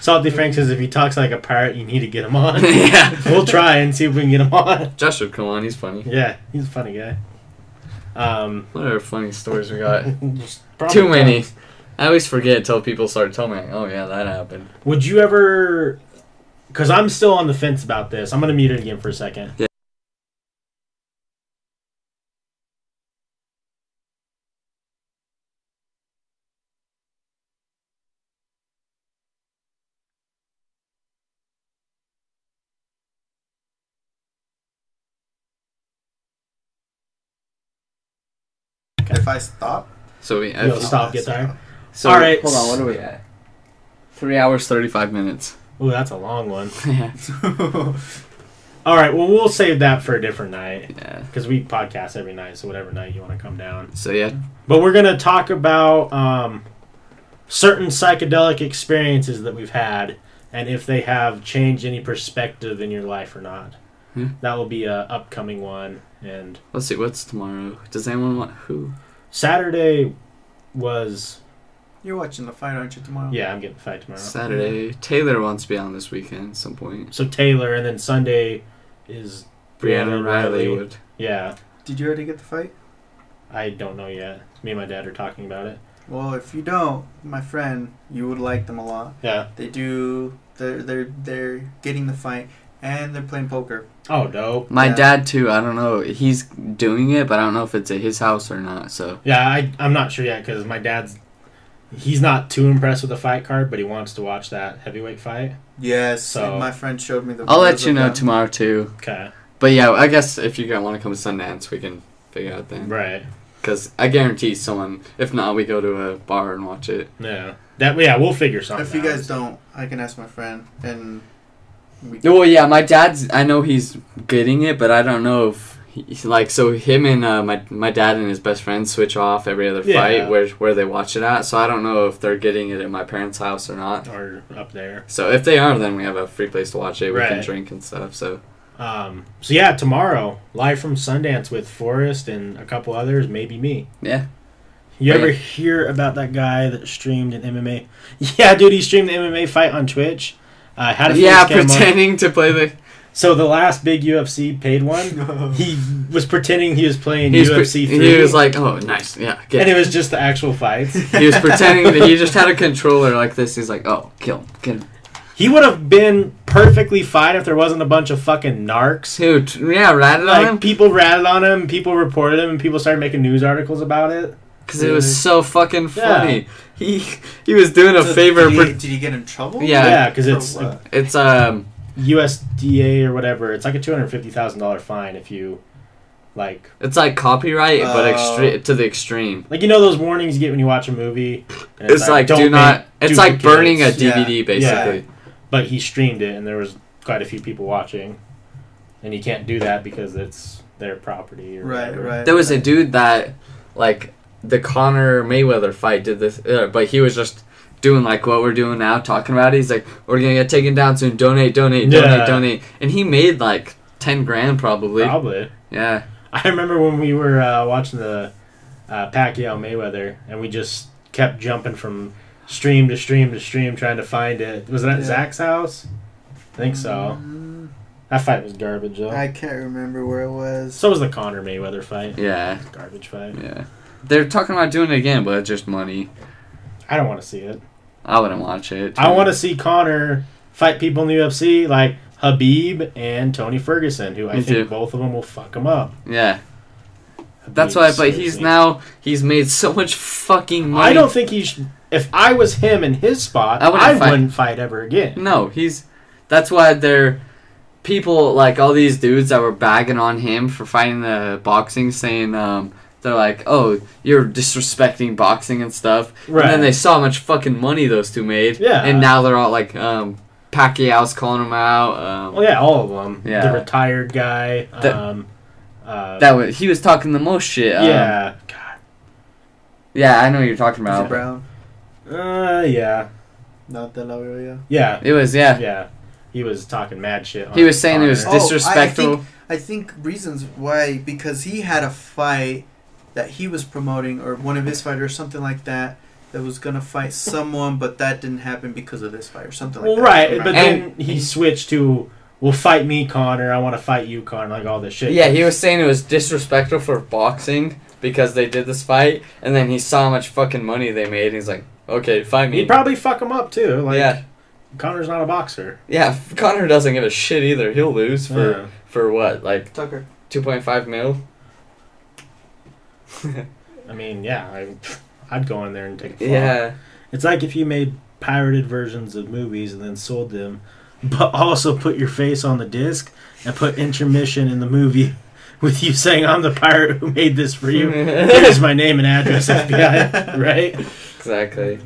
Salty Frank says if he talks like a pirate, you need to get him on.
yeah.
we'll try and see if we can get him on.
Josh should come on, he's funny.
Yeah, he's a funny guy. Um,
What are funny stories we got? Too many. I always forget until people start telling me, oh yeah, that happened.
Would you ever? Because I'm still on the fence about this. I'm gonna mute it again for a second.
Yeah.
I stop,
So we
You'll
if-
stop, get tired.
So
All right.
hold on, what are we at? Three hours thirty five minutes.
Ooh, that's a long one.
yeah.
All right, well we'll save that for a different night
Yeah.
because we podcast every night. So whatever night you want to come down.
So yeah,
But we're gonna talk about um, certain psychedelic experiences that we've had and if they have changed any perspective in your life or not.
Hmm.
That will be a upcoming one. And
let's see what's tomorrow. Does anyone want who?
Saturday was
you're watching the fight, aren't you, tomorrow?
yeah, I'm getting the fight tomorrow.
Saturday. Taylor wants to be on this weekend at some point.
So Taylor, and then Sunday is
Brianna Riley would.
Yeah,
Did you already get the fight?
I don't know yet. Me and my dad are talking about it.
Well, if you don't, my friend, you would like them a lot.
Yeah.
They do. They're they're they're getting the fight, and they're playing poker.
Oh, dope.
My
Yeah.
dad too. I don't know. He's doing it, but I don't know if it's at his house or not. So
Yeah, I I'm not sure yet because my dad's he's not too impressed with the fight card, but he wants to watch that heavyweight fight.
Yes.
So-
and my friend showed me the.
I'll let you know
them.
tomorrow too.
Okay.
But yeah, I guess if you guys want to come to Sundance, we can figure out then.
Right.
Because I guarantee someone. If not, we go to a bar and watch it.
Yeah. That yeah, we'll figure something.
If you
out.
guys don't, I can ask my friend, and we.
Well, yeah, my dad's. I know he's getting it, but I don't know if he's like so. Him and uh, my my dad and his best friend switch off every other
Yeah.
fight where where they watch it at. So I don't know if they're getting it at my parents' house or not.
or up there.
So if they are, then we have a free place to watch it. We can drink and stuff. So
Um, so yeah, tomorrow live from Sundance with Forrest and a couple others, maybe me.
Yeah.
You
Oh,
ever hear about that guy that streamed an MMA? Yeah, dude, he streamed the MMA fight on Twitch. Uh, had a
Yeah,
face cam on.
pretending to play the.
So the last big UFC paid one, he was pretending he was playing
He was, pre-
UFC three.
he was like, oh, nice, yeah. Get
and it was just the actual fights.
he was pretending that he just had a controller like this. He's like, oh, kill him, kill.
He would have been perfectly fine if there wasn't a bunch of fucking narcs.
Dude, yeah, ratted on
Like
him
people ratted on him, people reported him, and people started making news articles about it.
Because it was so fucking
Yeah.
funny. He he was doing a
So
favor.
Did
for-
he, did he get in trouble?
Yeah.
Yeah, because it's
what?
it's um
USDA or whatever. It's like a two hundred fifty thousand dollar fine if you like
it's like copyright, but
Oh.
extre- to the extreme.
like you know those warnings you get when you watch a movie. and
It's, like, do
"Don't
It's like burning a
Yeah.
DVD, basically.
But he streamed it, and there was quite a few people watching, and you can't do that because it's their property. Or
Right,
whatever.
right.
There was a dude that, like, the Conor Mayweather fight did this, uh, but he was just doing like what we're doing now, talking about it. He's like, "We're gonna get taken down soon. Donate, donate, donate,
Yeah.
donate." And he made like ten grand probably.
Probably.
Yeah,
I remember when we were uh, watching the uh, Pacquiao Mayweather, and we just kept jumping from stream to stream to stream trying to find it. Was it at
Yeah.
Zach's house? I think so.
Mm,
That fight was garbage though.
I can't remember where it was.
so was the Conor Mayweather fight.
yeah,
Garbage fight.
yeah. They're talking about doing it again, but it's just money.
I don't want to see it.
I wouldn't watch it.
I want to see Conor fight people in the UFC like Khabib and Tony Ferguson, who I
Me
think
too.
both of them will fuck him up.
Yeah, that's
Khabib,
why. But he's
seriously.
now he's made so much fucking money.
I don't think he. Sh- if I was him in his spot,
I
I
wouldn't
wouldn't,
fight.
fight. ever again.
No, he's. That's why they're people like all these dudes that were bagging on him for fighting the boxing, saying um, they're like, "Oh, you're disrespecting boxing and stuff."
Right.
And then they saw how much fucking money those two made.
Yeah.
And now they're all like, um, Pacquiao's calling them out. Um,
Well, yeah, all of them.
Yeah.
The retired guy.
The-
um, uh,
That was he was talking the most shit. Um,
yeah. God.
Yeah, I know what you're talking
Was it
about.
Brown?
Uh, yeah.
Not De La Hoya.
Yeah.
It was yeah.
Yeah. He was talking mad shit.
He was saying it was
Conor.
Oh, I
disrespectful.
think- I think reasons why because he had a fight that he was promoting or one of his fighters something like that that was gonna fight someone but that didn't happen because of this fight or something like
Well,
that.
right, but
And-
then he switched to, "Well, fight me, Conor. I want to fight you, Conor." Like all this shit.
Yeah, he was saying it was disrespectful for boxing because they did this fight, and then he saw how much fucking money they made. And he's like, "Okay, fight me."
He'd probably fuck him up too. Like,
yeah,
Conor's not a boxer.
yeah. Conor doesn't give a shit either. He'll lose for
Yeah.
for what, like
Tucker.
two point five mil.
I mean, yeah, I, I'd go in there and take a fall.
Yeah,
It's like if you made pirated versions of movies and then sold them, but also put your face on the disc and put intermission in the movie with you saying, "I'm the pirate who made this for you." Here's my name and address, FBI. Right?
exactly.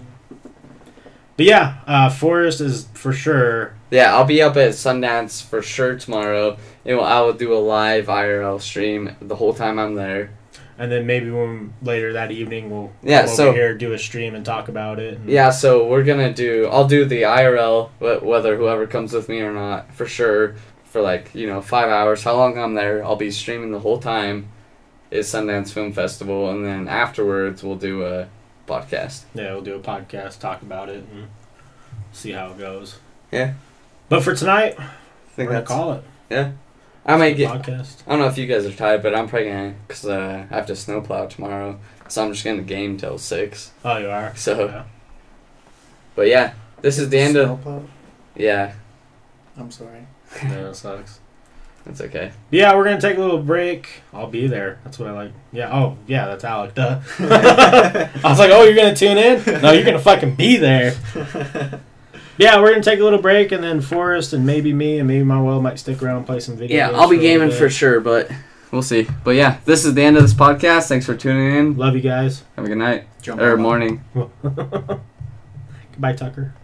But yeah, uh, Forrest is for sure.
Yeah, I'll be up at Sundance for sure tomorrow. And I will do a live IRL stream the whole time I'm there.
And then maybe when later that evening we'll
Yeah,
come
so-
over here do a stream and talk about it. and-
Yeah, so we're gonna do. I'll do the IRL, wh- whether whoever comes with me or not, for sure. For like you know five hours, how long I'm there, I'll be streaming the whole time. Is Sundance Film Festival, and then afterwards we'll do a podcast.
Yeah, we'll do a podcast, talk about it, and see how it goes.
Yeah.
But for tonight,
I
we're
think
gonna
that's.
call it
I might get.
podcast.
I don't know if you guys are tired, but I'm probably gonna because uh, I have to snowplow tomorrow, so I'm just gonna game till six.
Oh, you are.
So,
Yeah.
but yeah, this is the end of.
Snowplow?
Yeah,
I'm sorry.
Yeah, that sucks.
that's okay.
Yeah, we're gonna take a little break. I'll be there. That's what I like. Yeah. Oh, yeah. That's Alec. Duh. I was like, oh, you're gonna tune in? No, you're gonna fucking be there. Yeah, we're gonna take a little break, and then Forrest and maybe me and maybe my well might stick around and play some video.
Yeah,
games
I'll be
for
gaming for sure, but we'll see. But yeah, this is the end of this podcast. Thanks for tuning in.
Love you guys.
Have a good night
Jump
or morning.
Goodbye, Tucker.